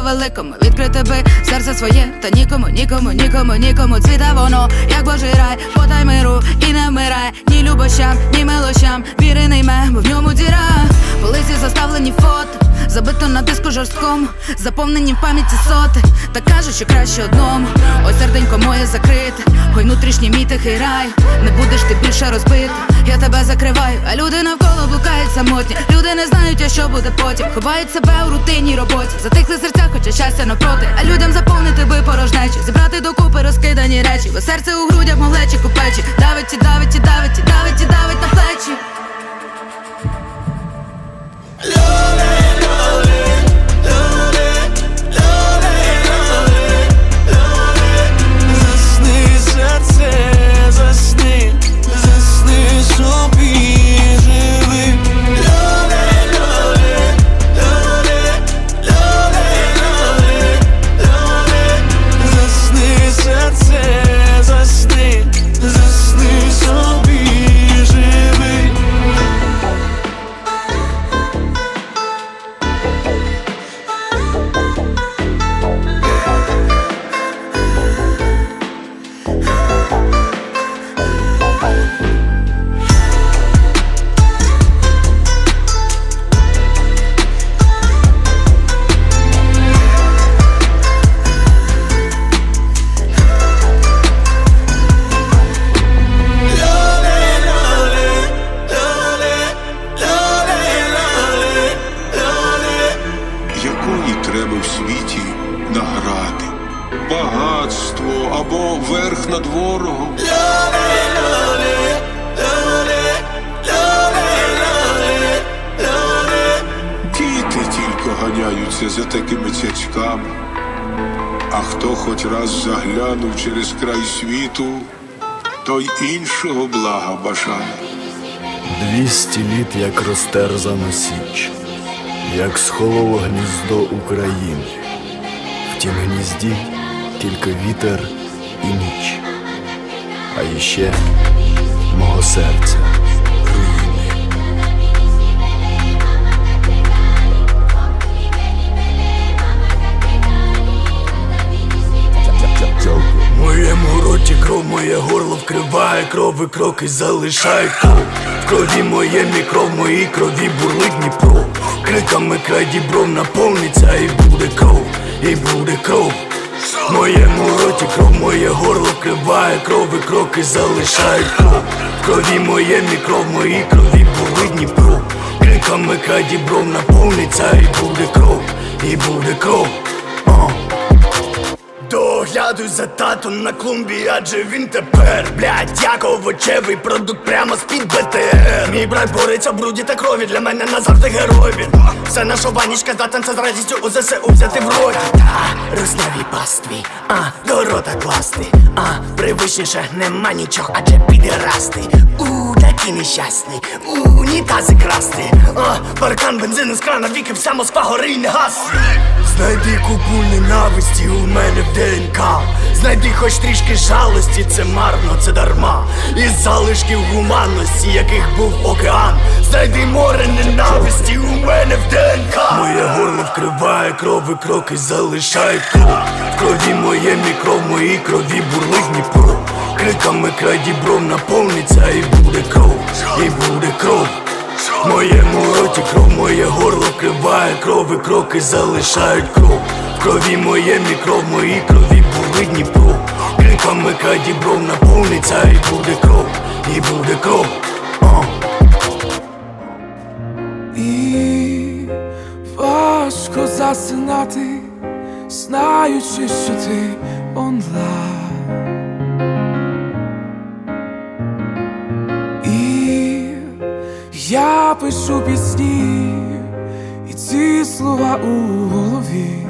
Великому відкрити би серце своє, та нікому, нікому, нікому, нікому цвіте воно, як божий рай, подай миру і не вмирай, ні любощам, ні милощам, віри не йме, бо в ньому діра, полиці заставлені фото. Забито на диску жорстком, заповнені в пам'яті соти, та кажуть, що краще одному. Ось серденько моє закрите, ой внутрішній мій тихий рай. Не будеш ти більше розбити, я тебе закриваю, а люди навколо блукають самотні. Люди не знають, а що буде потім. Ховають себе у рутинній роботі. Затихли серця, хоча щастя навпроти. А людям заповнити би порожнечі, зібрати докупи розкидані речі. Бо серце у грудях мовлечі купечі. Давить і давить і давить і давить і давить на плечі. Засни, серце, за такими цяцьками. А хто хоч раз заглянув через край світу, той іншого блага бажає. Двісті літ, як розтерзана січ, як схололо гніздо України. В тім гнізді тільки вітер і ніч, а іще мого серця моє горло вкриває кров і кроки залишають кров. В крові моє мікро, в моїй крові бурлить Дніпро. Криками край дібров наповниться і буде кров, і буде кров. В моєму роті кров, моє горло вкриває кров і кроки залишають кров. В крові моє мікро, в моїй крові бурлить Дніпро. Криками край дібров наповниться і буде кров, і буде кров. А. За татом на клумбі, адже він тепер, блядь, як овочевий продукт прямо з-під БТР. Мій брат бореться бруді та крові, для мене назавжди герой він. Все наша банічка здатен це з радістю у ЗСУ взяти в роті Та руснявій пастві, а до рота класти. А привичніше нема нічого, адже підерасти У такі нещасні, у унітази красти А паркан бензину з крана віки, вся Москва не гасне Знайди купу ненависті у мене в ДНК. Знайди хоч трішки жалості, це марно, це дарма. Із залишків гуманності, яких був океан. Знайди море ненависті у мене в ДНК. Моє горло вкриває кров і кроки залишають кров В крові моє мікро, в моїй крові бурлить Дніпро. Криками край дібров наповниться і буде кров, і буде кров моєму роті кров, моє горло вкриває кров і кроки залишають кров. В крові моє мікро, в моїй крові були Дніпро. Криками край дібров наповниться і буде кров, і буде кров. А. І важко засинати, знаючи, що ти онлайн. Пишу пісні, і ці слова у голові.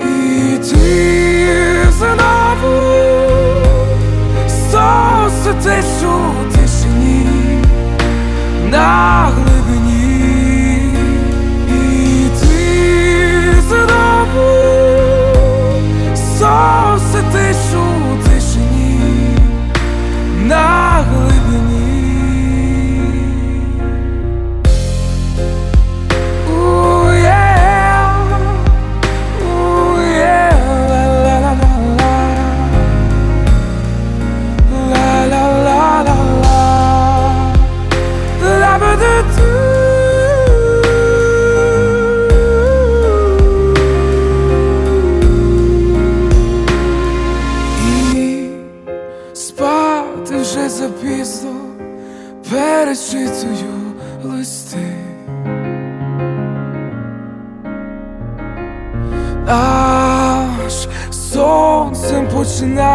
І ти знову сонце тишу у тишині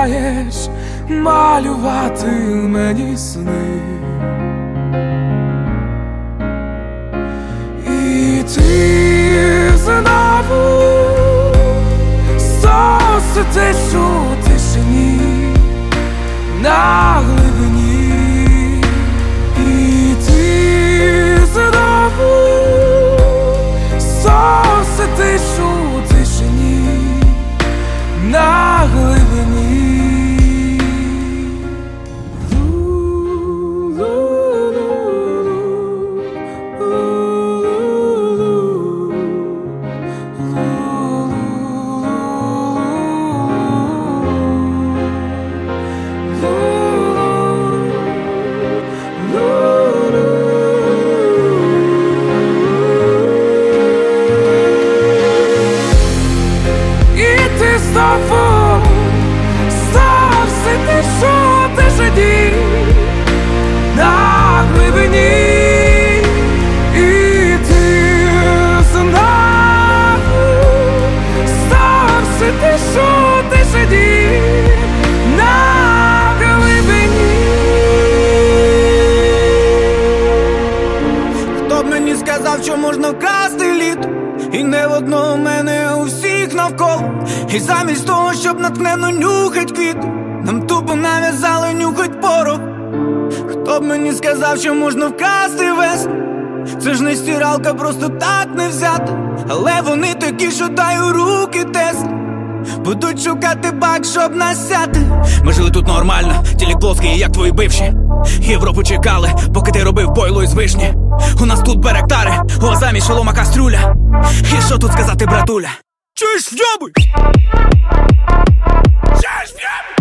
починаєш малювати мені сни. І ти знову соситиш у тишині на глибині, і ти знову соситиш у тишині на глибині. Навколо. І замість того, щоб натхненно нюхать квіти Нам тупо нав'язали нюхать порох. Хто б мені сказав, що можна вкрасти весну Це ж не стиралка, просто так не взяти. Але вони такі, що дай у руки тест. Будуть шукати бак, щоб насяти. Ми жили тут нормально, тілік плоский, як твої бивші. Європу чекали, поки ти робив бойло із вишні. У нас тут беректари, о замість шолома кастрюля. І що тут сказати, братуля? Чуєш, в'йобуй! Чуєш, в'йобуй!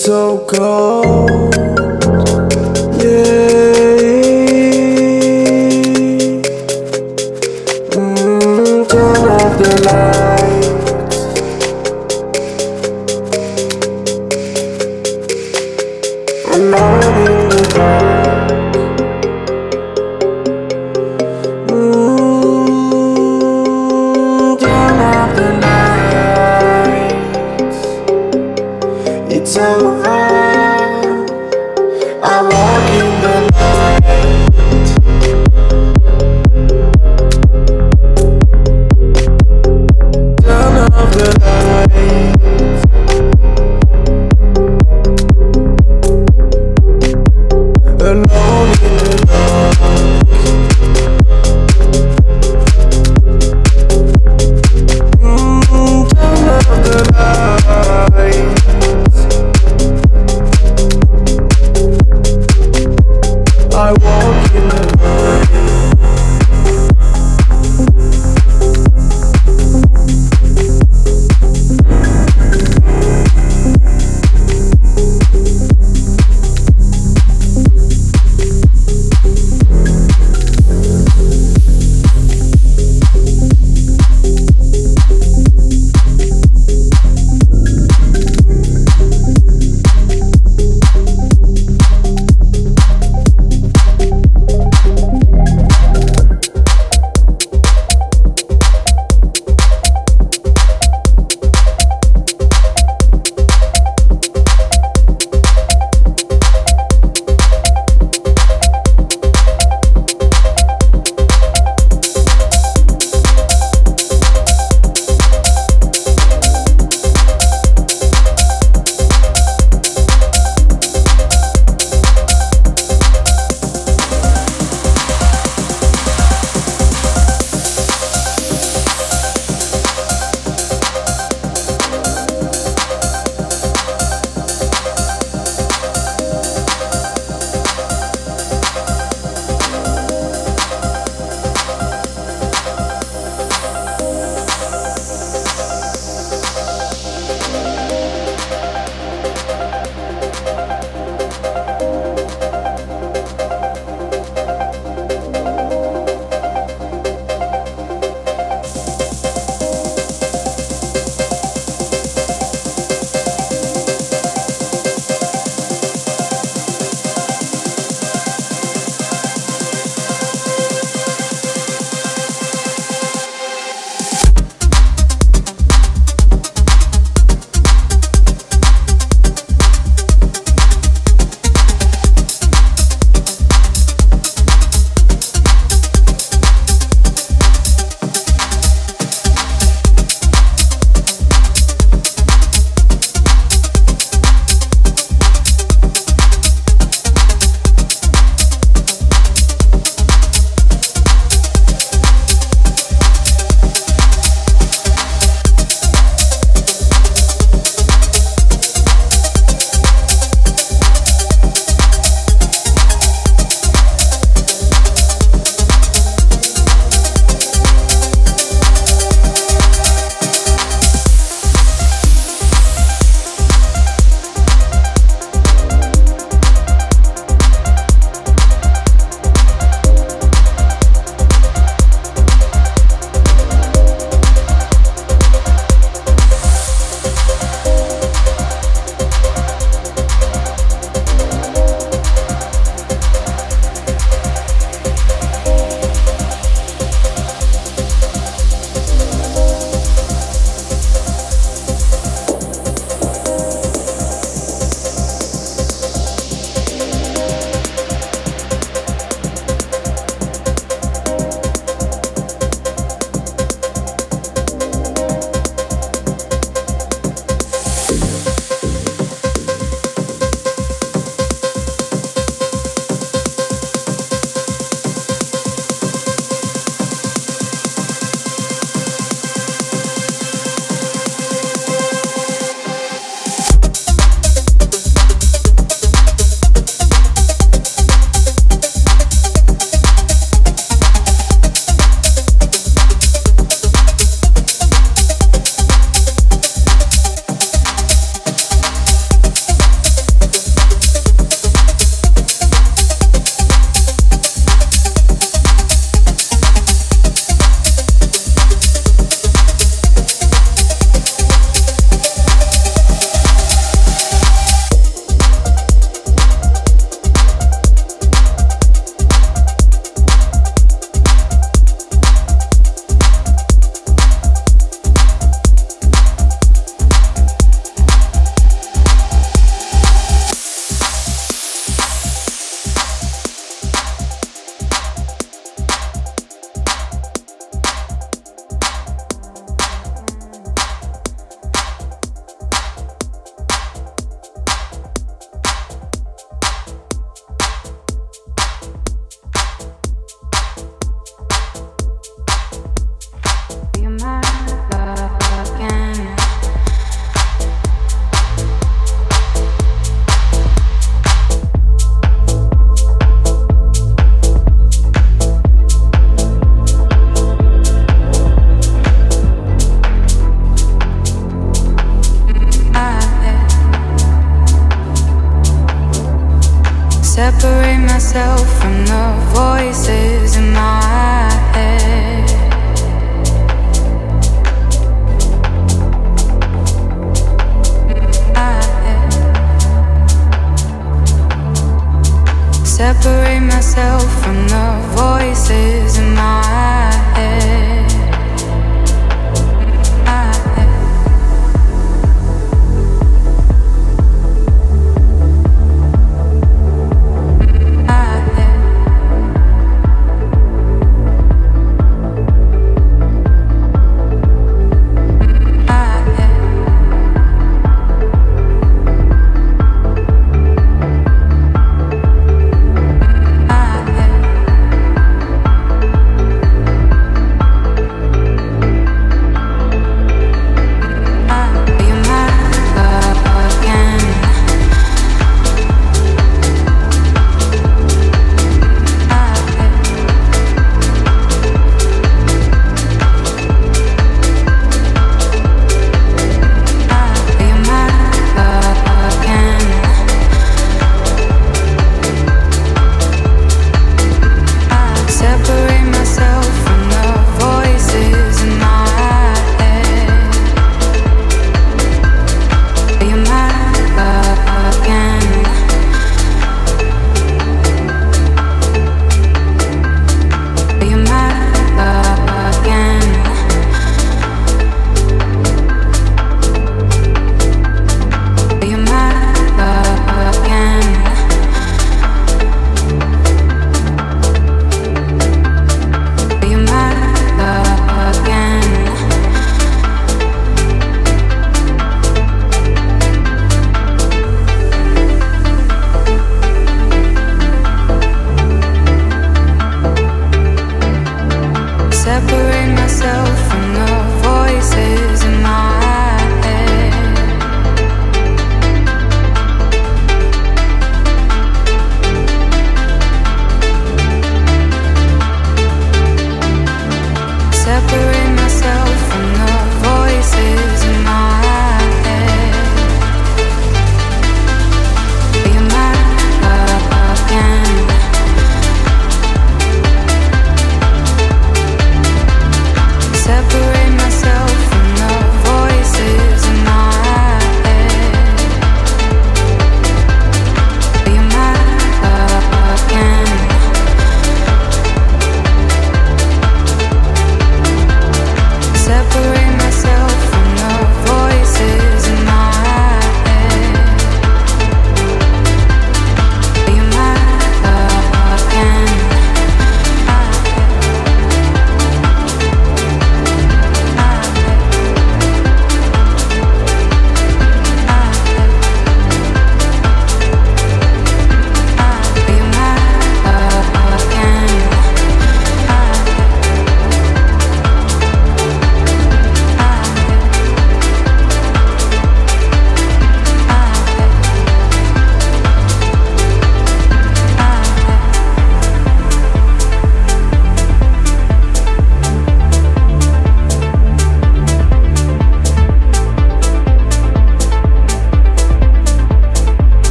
So cold. Yeah.